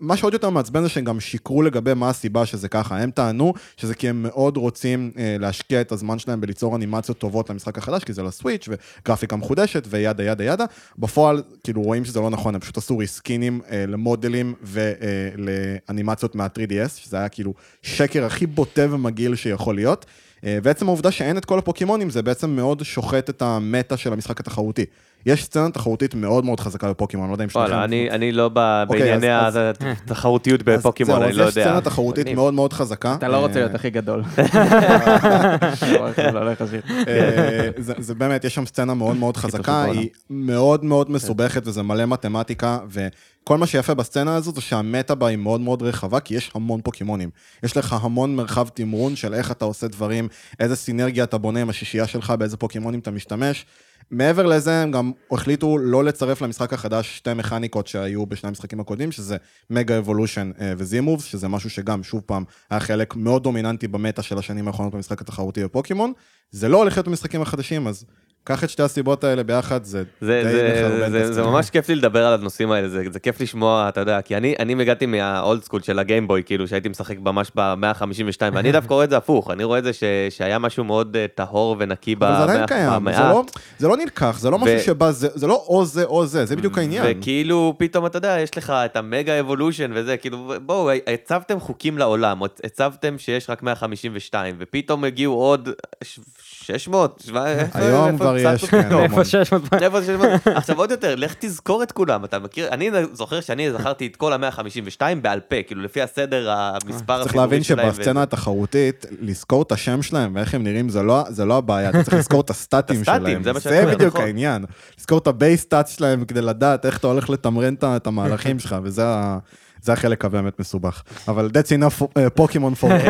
מה שעוד יותר מעצבן זה שהם גם שיקרו לגבי מה הסיבה שזה ככה, הם טענו שזה כי הם מאוד רוצים אה, להשקיע את הזמן שלהם בליצור אנימציות טובות למשחק החדש, כי זה לסוויץ' וגרפיקה מחודשת וידה ידה ידה, בפועל כאילו רואים שזה לא נכון, הם פשוט עשו ריסקינים אה, למודלים ולאנימציות מה-3DS, שזה היה כאילו שקר הכי בוטה ומגעיל שיכול להיות. אה, ועצם העובדה שאין את כל הפוקימונים זה בעצם מאוד שוחט את המטה של המשחק התחרותי. יש סצנה תחרותית מאוד מאוד חזקה בפוקימון, אני לא יודע אם שלכם... אני אני לא ב- אוקיי, בענייני אז- התחרותיות בפוקימון, אני אז לא יש סצנה יודע. תחרותית מגניב. מאוד מאוד חזקה. אתה לא רוצה אה, להיות הכי גדול. לא לשיר. אה, זה, זה באמת, יש שם סצנה מאוד מאוד חזקה, בעולם. היא מאוד מאוד מסובכת וזה מלא מתמטיקה, וכל מה שיפה בסצנה הזאת זה שהמטה בה היא מאוד מאוד רחבה, כי יש המון פוקימונים. יש לך המון מרחב תמרון של איך אתה עושה דברים, איזה סינרגיה אתה בונה עם השישייה שלך, באיזה פוקימונים אתה משתמש. מעבר לזה, הם גם החליטו לא לצרף למשחק החדש שתי מכניקות שהיו בשני המשחקים הקודמים, שזה Mega Evolution ו Z-Moves, שזה משהו שגם, שוב פעם, היה חלק מאוד דומיננטי ב meta של השנים האחרונות במשחק התחרותי בפוקימון. זה לא הולך להיות במשחקים החדשים, אז קח את שתי הסיבות האלה ביחד, זה זה, די זה, זה, זה. ממש כיף לי לדבר על הנושאים האלה, זה, זה כיף לשמוע, אתה יודע, כי אני, אני הגעתי מה old school של הגיימבוי, כאילו שהייתי משחק ממש ב-152, ואני דווקא רואה את זה הפוך, אני רואה את זה ש, שהיה משהו מאוד אה, טהור ונקי אבל זה עדיין במאה- קיים, זה במאה. לא, זה לא נלקח, זה לא משהו ו- שבא, זה, זה לא או זה או זה, זה בדיוק העניין. וכאילו פתאום אתה יודע יש לך את המגה אבולושן וזה כאילו בואו הצבתם חוקים לעולם הצבתם שיש רק 152 ופתאום הגיעו עוד 600 700 איפה- היום כבר יש? כן, איפה 600 פעמים. איפה 600? עכשיו עוד יותר לך תזכור את כולם אתה מכיר אני זוכר שאני זכרתי את כל ה-152 בעל פה כאילו לפי הסדר המספר צריך להבין שבסצנה התחרותית, לזכור את השם שלהם ואיך הם נראים, זה לא, זה לא הבעיה, אתה צריך לזכור את הסטטים שלהם. זה בדיוק נכון. העניין. לזכור את ה base stat שלהם כדי לדעת איך אתה הולך לתמרן את המהלכים שלך, וזה ה- זה החלק הבאמת מסובך. אבל that's enough פוקימון today,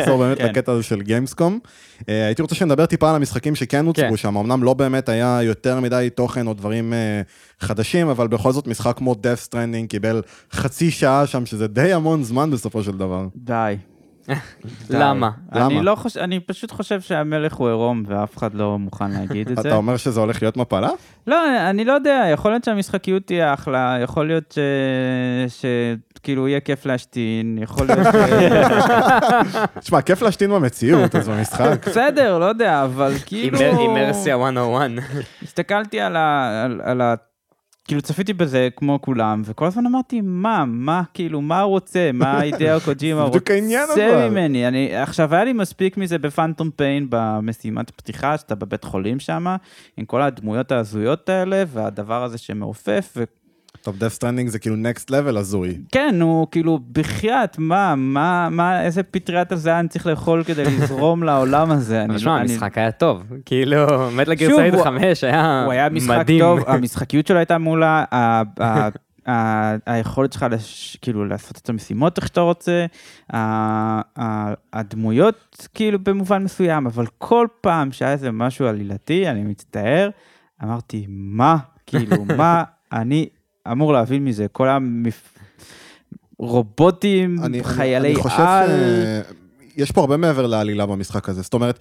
נחזור באמת כן. לקטע הזה של Gamescom. Uh, הייתי רוצה שנדבר טיפה על המשחקים שכן הוצגו כן. שם, אמנם לא באמת היה יותר מדי תוכן או דברים uh, חדשים, אבל בכל זאת משחק כמו Death Stranding קיבל חצי שעה שם, שזה די המון זמן בסופו של דבר. די. למה? אני לא חושב, אני פשוט חושב שהמלך הוא עירום ואף אחד לא מוכן להגיד את זה. אתה אומר שזה הולך להיות מפלה? לא, אני לא יודע, יכול להיות שהמשחקיות תהיה אחלה, יכול להיות ש... שכאילו יהיה כיף להשתין, יכול להיות ש... תשמע, כיף להשתין במציאות, אז במשחק. בסדר, לא יודע, אבל כאילו... אימרסיה 101. הסתכלתי על ה... כאילו צפיתי בזה כמו כולם, וכל הזמן אמרתי, מה, מה, כאילו, מה הוא רוצה, מה הידאו קוג'ימה רוצה. ממני. אני, עכשיו, היה לי מספיק מזה בפאנטום פיין במשימת פתיחה, שאתה בבית חולים שם, עם כל הדמויות ההזויות האלה, והדבר הזה שמעופף, ו... טוב, Death Stranding זה כאילו next level הזוי. כן, הוא כאילו, בחייאת, מה, מה, מה, איזה פטריית הזיה אני צריך לאכול כדי לזרום לעולם הזה? אני אבל שמע, לא- אני- המשחק היה טוב. כאילו, מת הוא- 5 היה הוא היה משחק מדהים. טוב, המשחקיות שלו הייתה מעולה, ה- ה- ה- היכולת שלך כאילו לעשות את המשימות איך שאתה רוצה, הדמויות כאילו במובן מסוים, אבל כל פעם שהיה איזה משהו עלילתי, אני מצטער, אמרתי, מה? כאילו, מה אני אמור להבין מזה? כל המפ... רובוטים, אני- חיילי אני חושב על... שיש פה הרבה מעבר לעלילה במשחק הזה. זאת אומרת,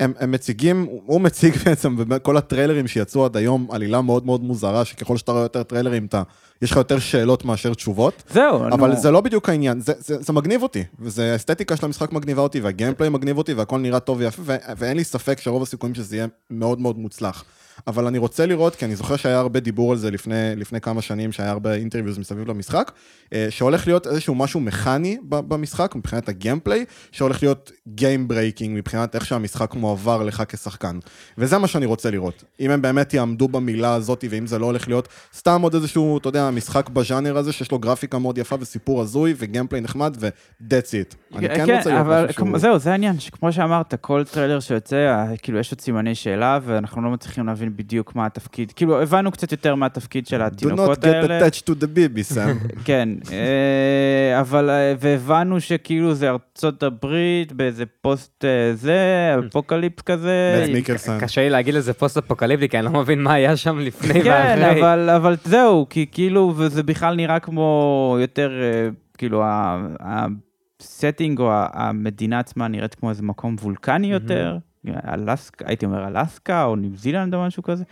הם, הם מציגים, הוא מציג בעצם בכל הטריילרים שיצאו עד היום, עלילה מאוד מאוד מוזרה, שככל שאתה רואה יותר טריילרים, אתה, יש לך יותר שאלות מאשר תשובות. זהו, אבל נו. זה לא בדיוק העניין, זה, זה, זה מגניב אותי, וזה האסתטיקה של המשחק מגניבה אותי, וה gameplay מגניב אותי, והכל נראה טוב ויפה, ואין לי ספק שרוב הסיכויים שזה יהיה מאוד מאוד מוצלח. אבל אני רוצה לראות, כי אני זוכר שהיה הרבה דיבור על זה לפני, לפני כמה שנים, שהיה הרבה interviews מסביב למשחק, אה, שהולך להיות איזשהו משהו מכני במשחק, מבחינת ה gameplay, שהולך להיות game breaking, מבחינת איך שהמשחק מועבר לך כשחקן. וזה מה שאני רוצה לראות. אם הם באמת יעמדו במילה הזאת, ואם זה לא הולך להיות סתם עוד איזשהו, אתה יודע, משחק בז'אנר הזה, שיש לו גרפיקה מאוד יפה וסיפור הזוי, ו gameplay נחמד, ו-that's it. אני כן רוצה לראות משהו שהוא... זהו, זה העניין, שכמו שאמרת, כל טריילר שיוצא, אה, כאילו יש עוד סימני שאלה, ואנחנו לא מצליחים להבין בדיוק מה התפקיד. כאילו, הבנו קצת יותר מה התפקיד של Do not התינוקות get האלה. attached to the baby, Sam. כן, אה, אבל, אה, והבנו שכאילו זה ארצות הברית, באיזה פוסט אה, זה, אפוקליפס כזה. קשה לי להגיד לזה פוסט אפוקליפטי, כי אני לא מבין מה היה שם לפני כן, ואחרי. אבל, אבל זהו, כי כאילו, וזה בכלל נראה כמו יותר, כאילו, ה setting או המדינה עצמה נראית כמו איזה מקום וולקני יותר, אלסקה, הייתי אומר אלסקה או ניו זילנד או משהו כזה.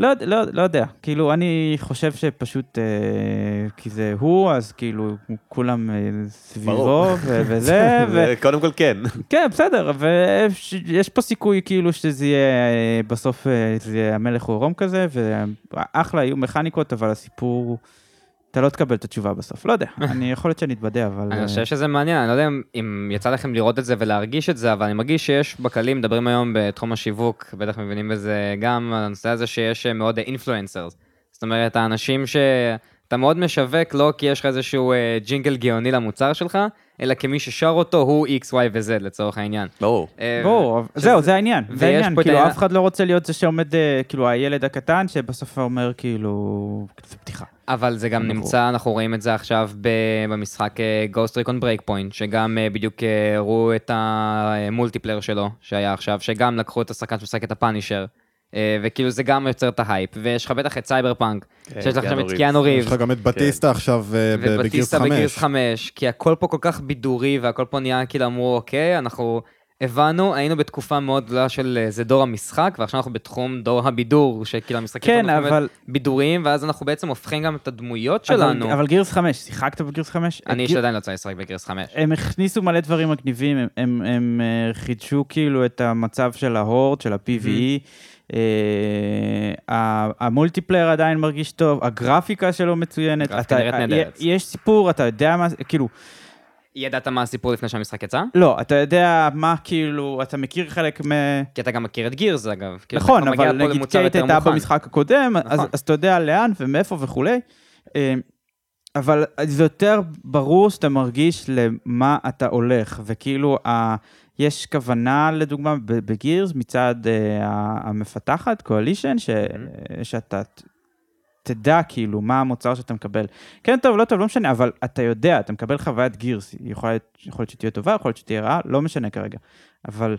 לא, לא, לא יודע, כאילו, אני חושב שפשוט, אה, כי זה הוא, אז כאילו, כולם אה, סביבו. ו- וזה, ו- קודם כל כן. כן, בסדר, ויש פה סיכוי כאילו שזה יהיה, אה, בסוף אה, זה יהיה המלך הוא עירום כזה, ואחלה, יהיו מכניקות, אבל הסיפור אתה לא תקבל את התשובה בסוף. לא יודע, אני יכול להיות שאני אתבדה, אבל... אני אה, חושב שזה מעניין, אני לא יודע אם- יצא לכם לראות את זה ולהרגיש את זה, אבל אני מרגיש שיש בכללים, מדברים היום בתחום השיווק, בטח מבינים בזה גם, הנושא הזה שיש אה, מאוד אינפלואנסרס. זאת אומרת, האנשים שאתה מאוד משווק, לא כי יש לך איזשהו אה, ג'ינגל גאוני למוצר שלך, אלא כמי ששר אותו הוא X, Y ו-Z לצורך העניין. ברור. אה, ברור, זהו, זה העניין, זה ויש העניין, כאילו אף אחד לא רוצה להיות זה שעומד, אה, כאילו הילד הקטן, שבסוף אומר כאילו, זה בדיחה. אבל זה גם. נמצא, אנחנו רואים את זה עכשיו ב- במשחק אה, Ghost Recon Breakpoint, שגם אה, בדיוק אה, הראו את המולטיפלייר שלו, שהיה עכשיו, שגם לקחו את השחקן שמשחק את הפאנישר, וכאילו זה גם יוצר את ההייפ, ויש לך בטח את סייבר פאנק, כן, שיש לך שם קיאנו את ריבס. קיאנו יש ריבס, לך גם את בטיסטה עכשיו אה, ב- ב Gears ובטיסטה 5. ב Gears 5, כי הכל פה כל כך בידורי, והכל פה נהיה כאילו אמרו, אוקיי, אנחנו הבנו, היינו בתקופה מאוד גדולה של אה, זה דור המשחק, ועכשיו אנחנו בתחום דור הבידור, שכאילו המשחקים כן, אבל... בידוריים, ואז אנחנו בעצם הופכים גם את הדמויות אבל- שלנו. אבל Gears 5, שיחקת ב Gears 5? אני איש עדיין לא יצא לשחק ב Gears 5. הם הכניסו מלא דברים מגניבים, הם, הם, הם אה, חידשו כאילו את המצב של ה Horde, של ה-PVE. אה, ה- ה multiplayer עדיין מרגיש טוב, הגרפיקה שלו מצוינת. אתה- נראית נהדרת. יש סיפור, אתה יודע מה, כאילו, ידעת מה הסיפור לפני שהמשחק יצא? לא, אתה יודע מה, כאילו, אתה מכיר חלק מ... כי אתה גם מכיר את Gears אגב. כאילו, נכון, אבל נגיד קייט הייתה. במשחק הקודם, אז, נכון. אז אתה יודע לאן ומאיפה וכולי. אה, אבל זה יותר ברור שאתה מרגיש למה אתה הולך, וכאילו, ה... יש כוונה, לדוגמה, בגירס מצד ה- המפתחת, קואלישן, ש... שאתה תדע כאילו מה המוצר שאתה מקבל. כן טוב, לא טוב, לא משנה, אבל אתה יודע, אתה מקבל חוויית גירס, היא יכולה להיות, יכול להיות שתהיה טובה, יכול להיות שתהיה רעה, לא משנה כרגע. אבל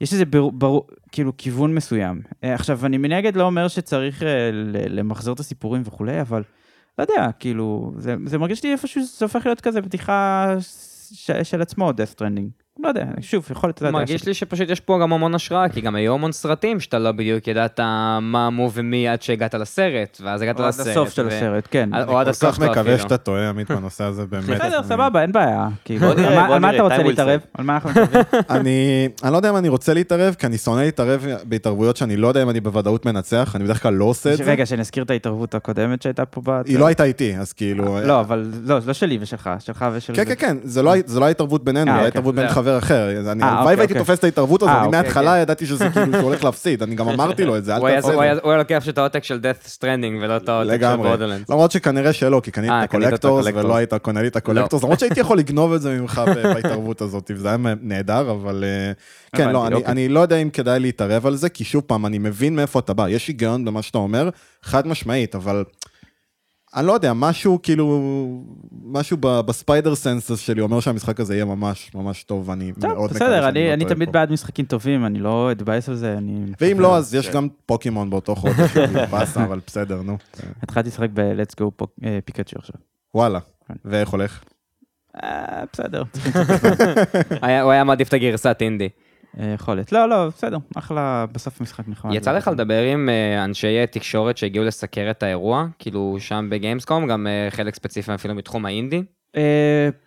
יש איזה ברור, ברור, כאילו כיוון מסוים. אה, עכשיו, אני מנגד לא אומר שצריך אה, למחזר את הסיפורים וכולי, אבל לא יודע, כאילו, זה, זה מרגיש לי איפשהו שזה הופך להיות כזה בדיחה ש, של עצמו, death stranding. לא יודע, שוב, יכול להיות... מרגיש לי שפשוט יש פה גם המון השראה, כי גם היו המון סרטים שאתה לא בדיוק ידעת מה מו ומי עד שהגעת לסרט, ואז הגעת או עד לסרט. הסוף של הסרט, כן. או אני עד כל הסוף כך שלו מקווה אפילו. שאתה טועה, עמית, בנושא הזה, באמת. בסדר, אני- סבבה, אין בעיה. כאילו, על מה- אתה רוצה להתערב? על מה אנחנו מתערבים? אני, אני לא יודע אם אני רוצה להתערב, כי אני שונא להתערב בהתערבויות שאני לא יודע אם אני בוודאות מנצח, אני בדרך כלל לא עושה את זה. רגע, שנזכיר את ההתערבות הקודמת שהייתה פה. היא לא הייתה איתי, אז כאילו... לא, אבל לא, לא שלי ושלך, שלך ושל... כן, כן, כן, זה לא, זה לא ההתערבות בינינו, חבר אחר. אה, הלוואי אוקיי, והייתי אוקיי. תופס את ההתערבות הזאת, אה, אני אוקיי, מההתחלה ידעתי שזה כאילו שהוא הולך להפסיד, אני גם אמרתי לו את זה, אל תעשה את זה. הוא היה לוקח את העותק של Death Stranding ולא את העותק של לגמרי. Borderlands. למרות שכנראה שלא, כי קניתי אה, את קנית את ה collector's. ולא היית קונה לי את ה collector's, למרות שהייתי יכול לגנוב את זה ממך בהתערבות הזאת, וזה היה נהדר, אבל כן, לא. אני לא יודע אם כדאי להתערב על זה, כי שוב פעם, אני מבין מאיפה אתה בא, יש היגיון במה שאתה אומר, חד משמעית, אבל אני לא יודע, משהו כאילו, משהו בספיידר סנסס שלי אומר שהמשחק הזה יהיה ממש ממש טוב, ואני מאוד טוב, מקווה בסדר, שאני אני לא אני טועה תמיד פה. בעד משחקים טובים, אני לא אתבאס על זה, אני... ואם לא, אז יש גם פוקימון באותו חודש, כאילו, באסה, אבל בסדר, נו. התחלתי לשחק ב-let's go אה, פיקאצ'ו עכשיו. וואלה, כן. ואיך הולך? אה, בסדר, הוא היה מעדיף את הגרסת אינדי. אה, יכולת. לא, לא, בסדר, אחלה, בסוף משחק נחמד. יצא לך לדבר עם אה, אנשי תקשורת שהגיעו לסקר את האירוע? כאילו שם בגיימסקום, גם אה, חלק ספציפי אפילו מתחום האינדי?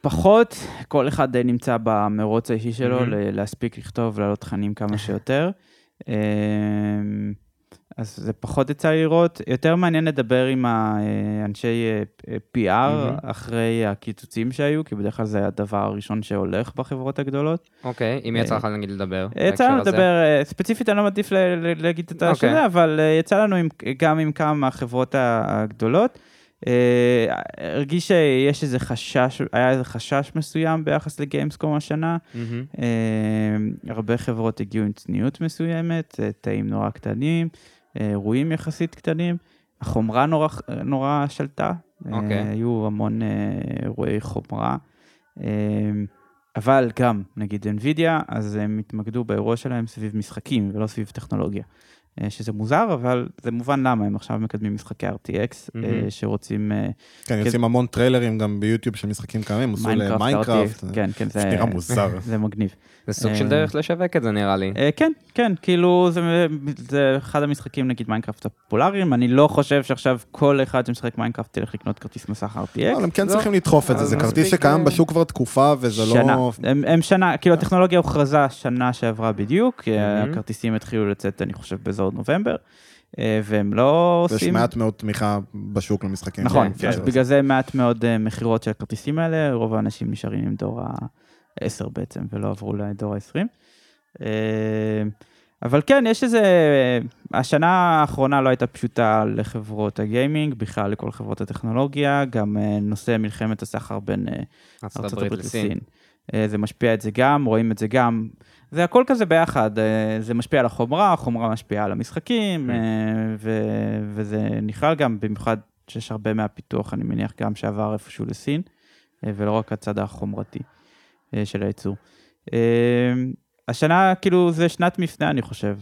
פחות, כל אחד נמצא במרוץ האישי שלו, להספיק לכתוב, להעלות תכנים כמה שיותר. אה, אז זה פחות יצא לי לראות. יותר מעניין לדבר עם האנשי PR מהמם. אחרי הקיצוצים שהיו, כי בדרך כלל זה הדבר הראשון שהולך בחברות הגדולות. אוקיי, אם יצא לך נגיד לדבר. אה, יצא לנו? לדבר, אה, ספציפית אני לא מעדיף להגיד את אוקיי. השאלה, אבל אה, יצא לנו עם- גם עם כמה מהחברות הגדולות. אה, הרגיש שיש איזה חשש, היה איזה חשש מסוים ביחס לגיימסקום השנה. מהמם. אה, הרבה חברות הגיעו עם צניעות מסוימת, אה, תאים נורא קטנים, אירועים יחסית קטנים. החומרה נורא, נורא שלטה, אה, אוקיי. היו המון אירועי חומרה. אה, אבל גם, נגיד NVIDIA, אז הם התמקדו באירוע שלהם סביב משחקים ולא סביב טכנולוגיה. אה, שזה מוזר, אבל זה מובן למה, הם עכשיו מקדמים משחקי RTX, אה, מהמם. שרוצים אה, כן, יוצאים המון טריילרים גם ביוטיוב של משחקים קיימים, עשו Minecraft, ל Minecraft, כן, כן, זה זה נראה מוזר. זה מגניב. זה סוג אה, של דרך לשווק את זה נראה לי. אה, כן, כן, כאילו זה, זה אחד המשחקים נגיד Minecraft הפופולריים, אני לא חושב שעכשיו כל אחד שמשחק Minecraft ילך לקנות כרטיס מסך RTX. אבל הם כן לא. צריכים לדחוף את זה, זה כרטיס שקיים אה, בשוק כבר תקופה, וזה שנה, לא... הם, הם שנה, כאילו הטכנולוגיה הוכרזה שנה שעברה בדיוק. הכרטיסים התחילו לצאת אני חושב באזור נובמבר. אה, והם לא יש עושים... מעט מאוד תמיכה בשוק למשחקים. נכון, כן, אז כן. בגלל זה מעט מאוד אה, מכירות של הכרטיסים האלה, רוב האנשים נשארים עם דור ה-10 בעצם, ולא עברו לדור ה-20. אבל כן, יש איזה... השנה האחרונה לא הייתה פשוטה לחברות הגיימינג, בכלל לכל חברות הטכנולוגיה, גם אה, נושא מלחמת הסחר בין אה, ארצות ארצות הברית הברית לסין. לסין. אה, זה משפיע את זה גם, רואים את זה גם. זה הכל כזה ביחד, אה, זה משפיע על החומרה, החומרה משפיעה על המשחקים, Mm. אה, ו- וזה נכלל גם, במיוחד שיש הרבה מהפיתוח, אני מניח, גם שעבר איפשהו לסין, אה, ולא רק הצד החומרתי של הייצור. השנה, כאילו, זה שנת מפנה, אני חושב,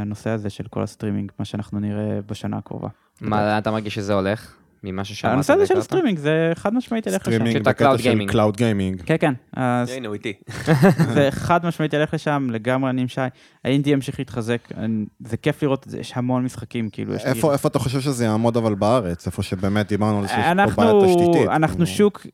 הנושא הזה של כל הסטרימינג, מה שאנחנו נראה בשנה הקרובה. מה, לאן אתה מרגיש שזה הולך? ממה ששמעת? הנושא הזה של והכרת? הסטרימינג, זה חד משמעית ילך לשם. סטרימינג בקטע cloud של gaming. Cloud gaming. כן, כן. הנה, הוא איתי. זה חד משמעית ילך לשם, לגמרי אני עם שי. האינדי ימשיך להתחזק, זה כיף לראות את זה, יש המון משחקים, כאילו. איפה איפה אתה חושב שזה יעמוד אבל בארץ? איפה שבאמת דיברנו על זה שיש פה בעיה תשתיתית. אנחנו כאילו. שוק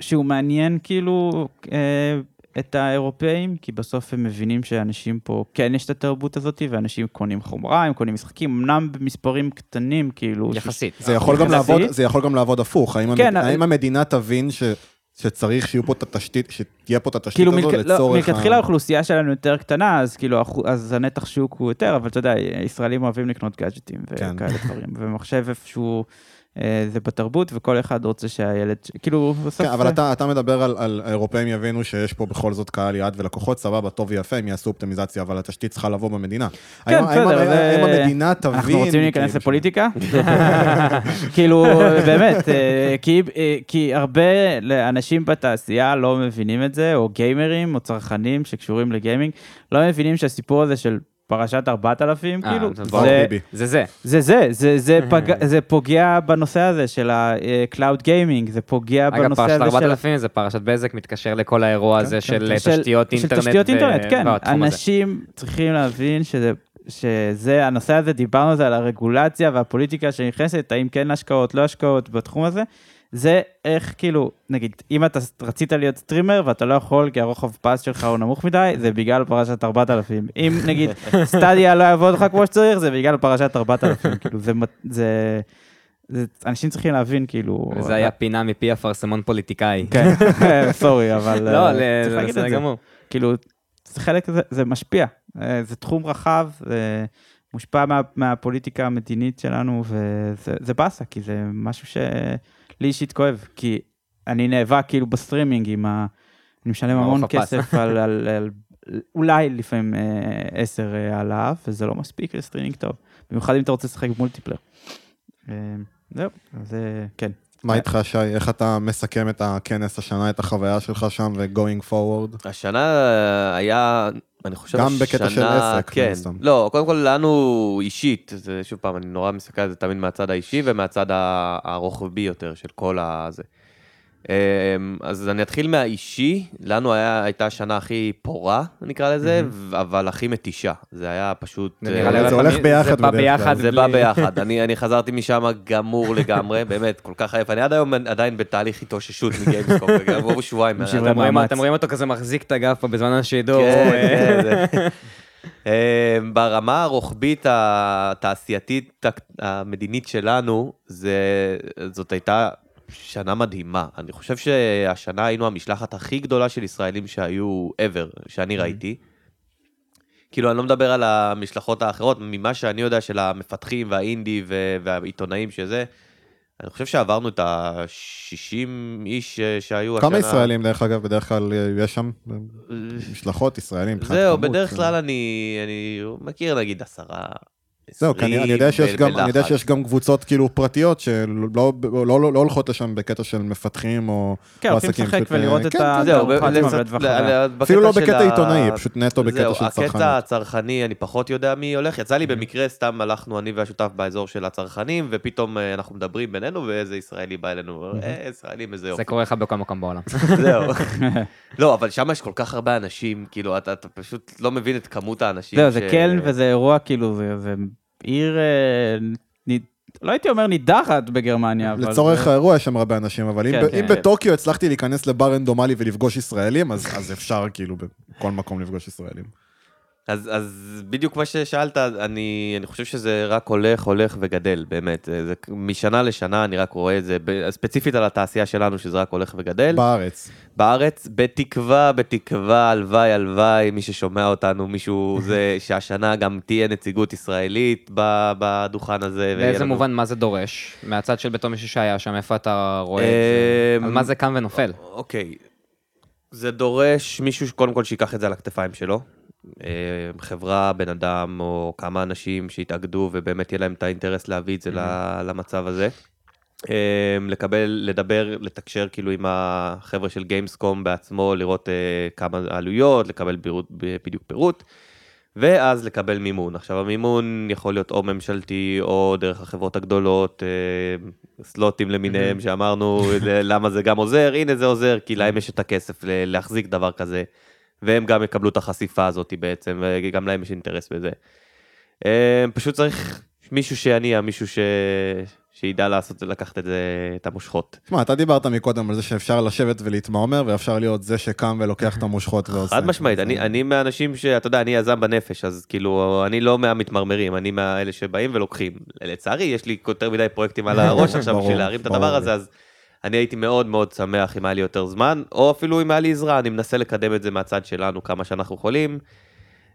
שהוא מעניין, כאילו, אה, את האירופאים, כי בסוף הם מבינים שאנשים פה, כן יש את התרבות הזאת, ואנשים קונים חומרה, הם קונים משחקים, אמנם במספרים קטנים, כאילו... יחסית. זה יכול גם יחסית. לעבוד, זה יכול גם לעבוד הפוך. האם כן, המד- אבל- האם המדינה תבין ש- שצריך שיהיו פה את התשתית, שתהיה פה את התשתית כאילו, הזו מלכ... לא, לצורך... ה- מלכתחילה האוכלוסייה שלנו יותר קטנה, אז כאילו, אז הנתח שוק הוא יותר, אבל אתה יודע, ישראלים אוהבים לקנות גאדג'טים כן. וכאלה דברים, ומחשב איפשהו, זה בתרבות, וכל אחד רוצה שהילד, כאילו, בסוף... כן, אבל אתה, אתה מדבר על, על האירופאים יבינו שיש פה בכל זאת קהל יעד ולקוחות, סבבה, טוב ויפה, הם יעשו אופטימיזציה, אבל התשתית צריכה לבוא במדינה. כן, האם, בסדר, האם, זה- האם המדינה תבין... אנחנו רוצים להיכנס כאילו, לפוליטיקה? כאילו, באמת, אה, כי, אה, כי הרבה אנשים בתעשייה לא מבינים את זה, או גיימרים, או צרכנים שקשורים לגיימינג, לא מבינים שהסיפור הזה של פרשת 4000, אה, כאילו, זה זה. זה זה. זה זה, זה, זה, פג... זה פוגע בנושא הזה של ה-cloud gaming, זה פוגע אגב, בנושא פרשת הזה של... 4000 זה פרשת בזק, מתקשר לכל האירוע הזה של של- תשתיות אינטרנט. של תשתיות ו- אינטרנט, כן. אנשים צריכים להבין שזה, שזה, הנושא הזה, דיברנו על זה, על הרגולציה והפוליטיקה שנכנסת, האם כן השקעות, לא השקעות בתחום הזה. זה איך, כאילו, נגיד, אם אתה רצית להיות סטרימר ואתה לא יכול כי הרוחב פס שלך הוא נמוך מדי, זה בגלל פרשת 4000. אם נגיד סטדיה לא יעבוד לך כמו שצריך, זה בגלל פרשת 4000. כאילו, זה, זה, זה, אנשים צריכים להבין, כאילו... וזה היה פינה מפי אפרסמון פוליטיקאי. כן, sorry, אבל... לא, אה, זה בסדר זה. גמור. כאילו, זה חלק, זה, זה משפיע, אה, זה תחום רחב, זה מושפע מה, מהפוליטיקה המדינית שלנו, וזה זה באסה, כי זה משהו שלי אישית כואב, כי אני נאבק כאילו בסטרימינג עם ה... אני משלם המון. כסף על, על, על, אולי לפעמים אה, עשר אה, על האף, וזה לא מספיק לסטרימינג טוב, במיוחד אם אתה רוצה לשחק ב multiplayer. אה, זהו, אז אה, כן. מה איתך, שי? איך אתה מסכם את הכנס השנה, את החוויה שלך שם ו-going forward? השנה היה, אני חושב, גם בקטע של עסק, כן. הסתם. לא, קודם כל לנו אישית, זה שוב פעם, אני נורא מסתכל על זה תמיד מהצד האישי ומהצד הרוחבי יותר של כל הזה. אמ, אז אני אתחיל מהאישי, לנו היה, הייתה השנה הכי פורה, נקרא לזה, ו- אבל הכי מתישה. זה היה פשוט... זה אה, נראה לי זה הולך ביחד זה בא ביחד. זה בלי- בא ביחד, אני, אני חזרתי משם גמור לגמרי, באמת, כל כך עייף, אני עד היום עדיין בתהליך התאוששות מגיימסקופ, עברו שבועיים. אתם רואים- מאמץ. אתם רואים אותו כזה מחזיק את פה בזמן השידור. כן, אה, כן, זה- אה, ברמה הרוחבית התעשייתית המדינית שלנו, זה, זאת הייתה שנה מדהימה. אני חושב שהשנה היינו המשלחת הכי גדולה של ישראלים שהיו ever, שאני ראיתי. כאילו, אני לא מדבר על המשלחות האחרות, ממה שאני יודע של המפתחים והאינדי והעיתונאים שזה, אני חושב שעברנו את ה-60 איש אה, שהיו השנה. כמה ישראלים, דרך אגב, בדרך כלל אה, יש שם? משלחות ישראלים זהו, בדרך כן. כלל אני, אני מכיר נגיד עשרה, זהו, כי אני, יודע שיש גם, אני יודע בלחץ. שיש גם קבוצות כאילו פרטיות שלא לא, לא, לא, הולכות לשם בקטע של מפתחים או, כן, או הולכים עסקים. לשחק ולראות את כן, ה- כן, זהו, אפילו לא בקטע עיתונאי, פשוט נטו בקטע של צרכנות. הקטע הצרכני, אני פחות יודע מי הולך. יצא לי במקרה, סתם הלכנו אני והשותף באזור של הצרכנים, ופתאום אה, אנחנו מדברים בינינו, ואיזה ישראלי בא אלינו, אה, ישראלים, איזה יופי. זה קורה לך בכל מקום בעולם. זהו. לא, אבל שם יש כל כך הרבה אנשים, כאילו, אתה פשוט לא מבין את כמות האנשים. זהו, זה קלן וזה אירוע, כאילו, עיר, אה, לא הייתי אומר נידחת בגרמניה, אבל... לצורך זה- האירוע יש שם הרבה אנשים, אבל אם כן, ב- כן. אם בטוקיו הצלחתי להיכנס לבר רנדומלי ולפגוש ישראלים, אז אז אפשר כאילו בכל מקום לפגוש ישראלים. אז, אז בדיוק מה ששאלת, אני, אני חושב שזה רק הולך, הולך וגדל, באמת. זה, זה, משנה לשנה אני רק רואה את זה, ב- ספציפית על התעשייה שלנו, שזה רק הולך וגדל. בארץ. בארץ, בתקווה, בתקווה, הלוואי, הלוואי, מי ששומע אותנו, מישהו, זה שהשנה גם תהיה נציגות ישראלית בדוכן הזה. באיזה לנו- מובן מה זה דורש? מהצד של בתור מישהו שהיה שם, איפה אתה רואה את אמ, זה? על מה זה קם ונופל? אוקיי, זה דורש מישהו שקודם כל שיקח את זה על הכתפיים שלו. אה, חברה, בן אדם או כמה אנשים שיתאגדו ובאמת יהיה להם את האינטרס להביא את זה ל- למצב הזה. אה, לקבל, לדבר, לתקשר כאילו עם החבר'ה של גיימסקום בעצמו, לראות אה, כמה עלויות, לקבל בירות, בדיוק פירוט. ואז לקבל מימון. עכשיו המימון יכול להיות או ממשלתי או דרך החברות הגדולות, סלוטים למיניהם שאמרנו ל- למה זה גם עוזר, הנה זה עוזר, כי להם יש את הכסף להחזיק דבר כזה, והם גם יקבלו את החשיפה הזאת בעצם, וגם להם יש אינטרס בזה. אה, פשוט צריך מישהו שיניע, מישהו ש... שידע לעשות, לקחת את זה, את המושכות. תשמע, אתה דיברת מקודם על זה שאפשר לשבת ולהתמרמר, ואפשר להיות זה שקם ולוקח את המושכות ועושה. חד משמעית, אני, אני מהאנשים שאתה יודע, אני יזם בנפש, אז כאילו, אני לא מהמתמרמרים, אני מהאלה שבאים ולוקחים. לצערי, יש לי יותר מדי פרויקטים על הראש עכשיו בשביל להרים את הדבר. הזה, אז אני הייתי מאוד מאוד שמח אם היה לי יותר זמן, או אפילו אם היה לי עזרה, אני מנסה לקדם את זה מהצד שלנו כמה שאנחנו יכולים.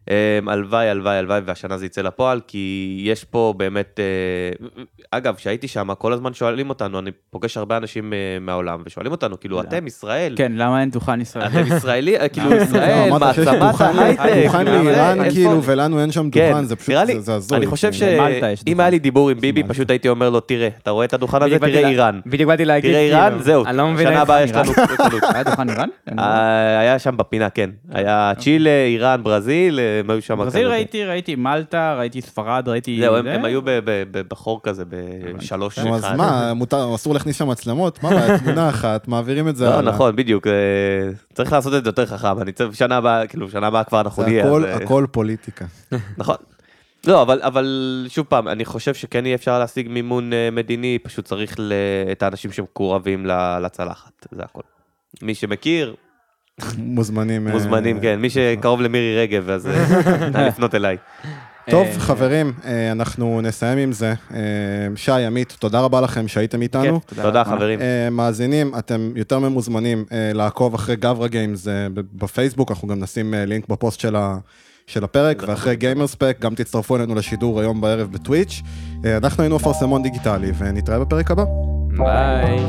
אמ, הלוואי, הלוואי, הלוואי, והשנה זה יצא לפועל, כי יש פה באמת, אה, אגב, כשהייתי שם, כל הזמן שואלים אותנו, אני פוגש הרבה אנשים אה, מהעולם, ושואלים אותנו, כאילו, אתם ישראל, כן, למה אין דוכן ישראל? אתם ישראלי, אה, כאילו? ישראל, לא, מעצמת ההייטק. דוכן זה, לאיראן, כאילו, ולנו אין שם כן, דוכן, זה פשוט, זה- הזוי. אני חושב כאילו. שאם. היה לי דיבור עם ביבי. פשוט הייתי אומר לו, תראה, אתה רואה את הדוכן הזה, תראה איראן. בדיוק באתי להגיד, תראה כאילו, איראן, זהו, אני לא שנה הבאה יש. לנו. היה דוכן איראן? היה שם בפינה, כן. היה צ'ילה, איראן, ברזיל, הם היו שם. ברזיל. ראיתי, ראיתי מלטה, ראיתי ספרד, ראיתי... זהו, הם- זה. היו בחור כזה, בשלוש אז אחד. מה, מותר, אסור להכניס שם מצלמות? מה הבעיה, תמונה אחת, מעבירים את זה לא, הלאה. נכון, בדיוק. אה, צריך לעשות את זה יותר חכם. אני צריך שנה הבאה, כאילו, שנה הבאה כבר אנחנו זה נהיה. הכל, אז, אה, הכל פוליטיקה. נכון. לא, אבל, אבל שוב פעם, אני חושב שכן יהיה אפשר להשיג מימון אה, מדיני, פשוט צריך ל... את האנשים שמקורבים לצלחת, זה הכל. מי שמכיר, מוזמנים. אה, מוזמנים, כן. מי שקרוב למירי רגב, אז אה, נא לפנות אליי. טוב, אה, חברים, אנחנו נסיים עם זה. שי, עמית, תודה רבה לכם שהייתם איתנו. כיף, תודה. חברים. מאזינים, אתם יותר ממוזמנים לעקוב אחרי גברה גיימס ב- בפייסבוק, אנחנו גם נשים לינק בפוסט של ה... של הפרק, ואחרי גיימרספק גם תצטרפו אלינו לשידור היום בערב בטוויץ'. אנחנו היינו אפרסמון דיגיטלי, ונתראה בפרק הבא. ביי.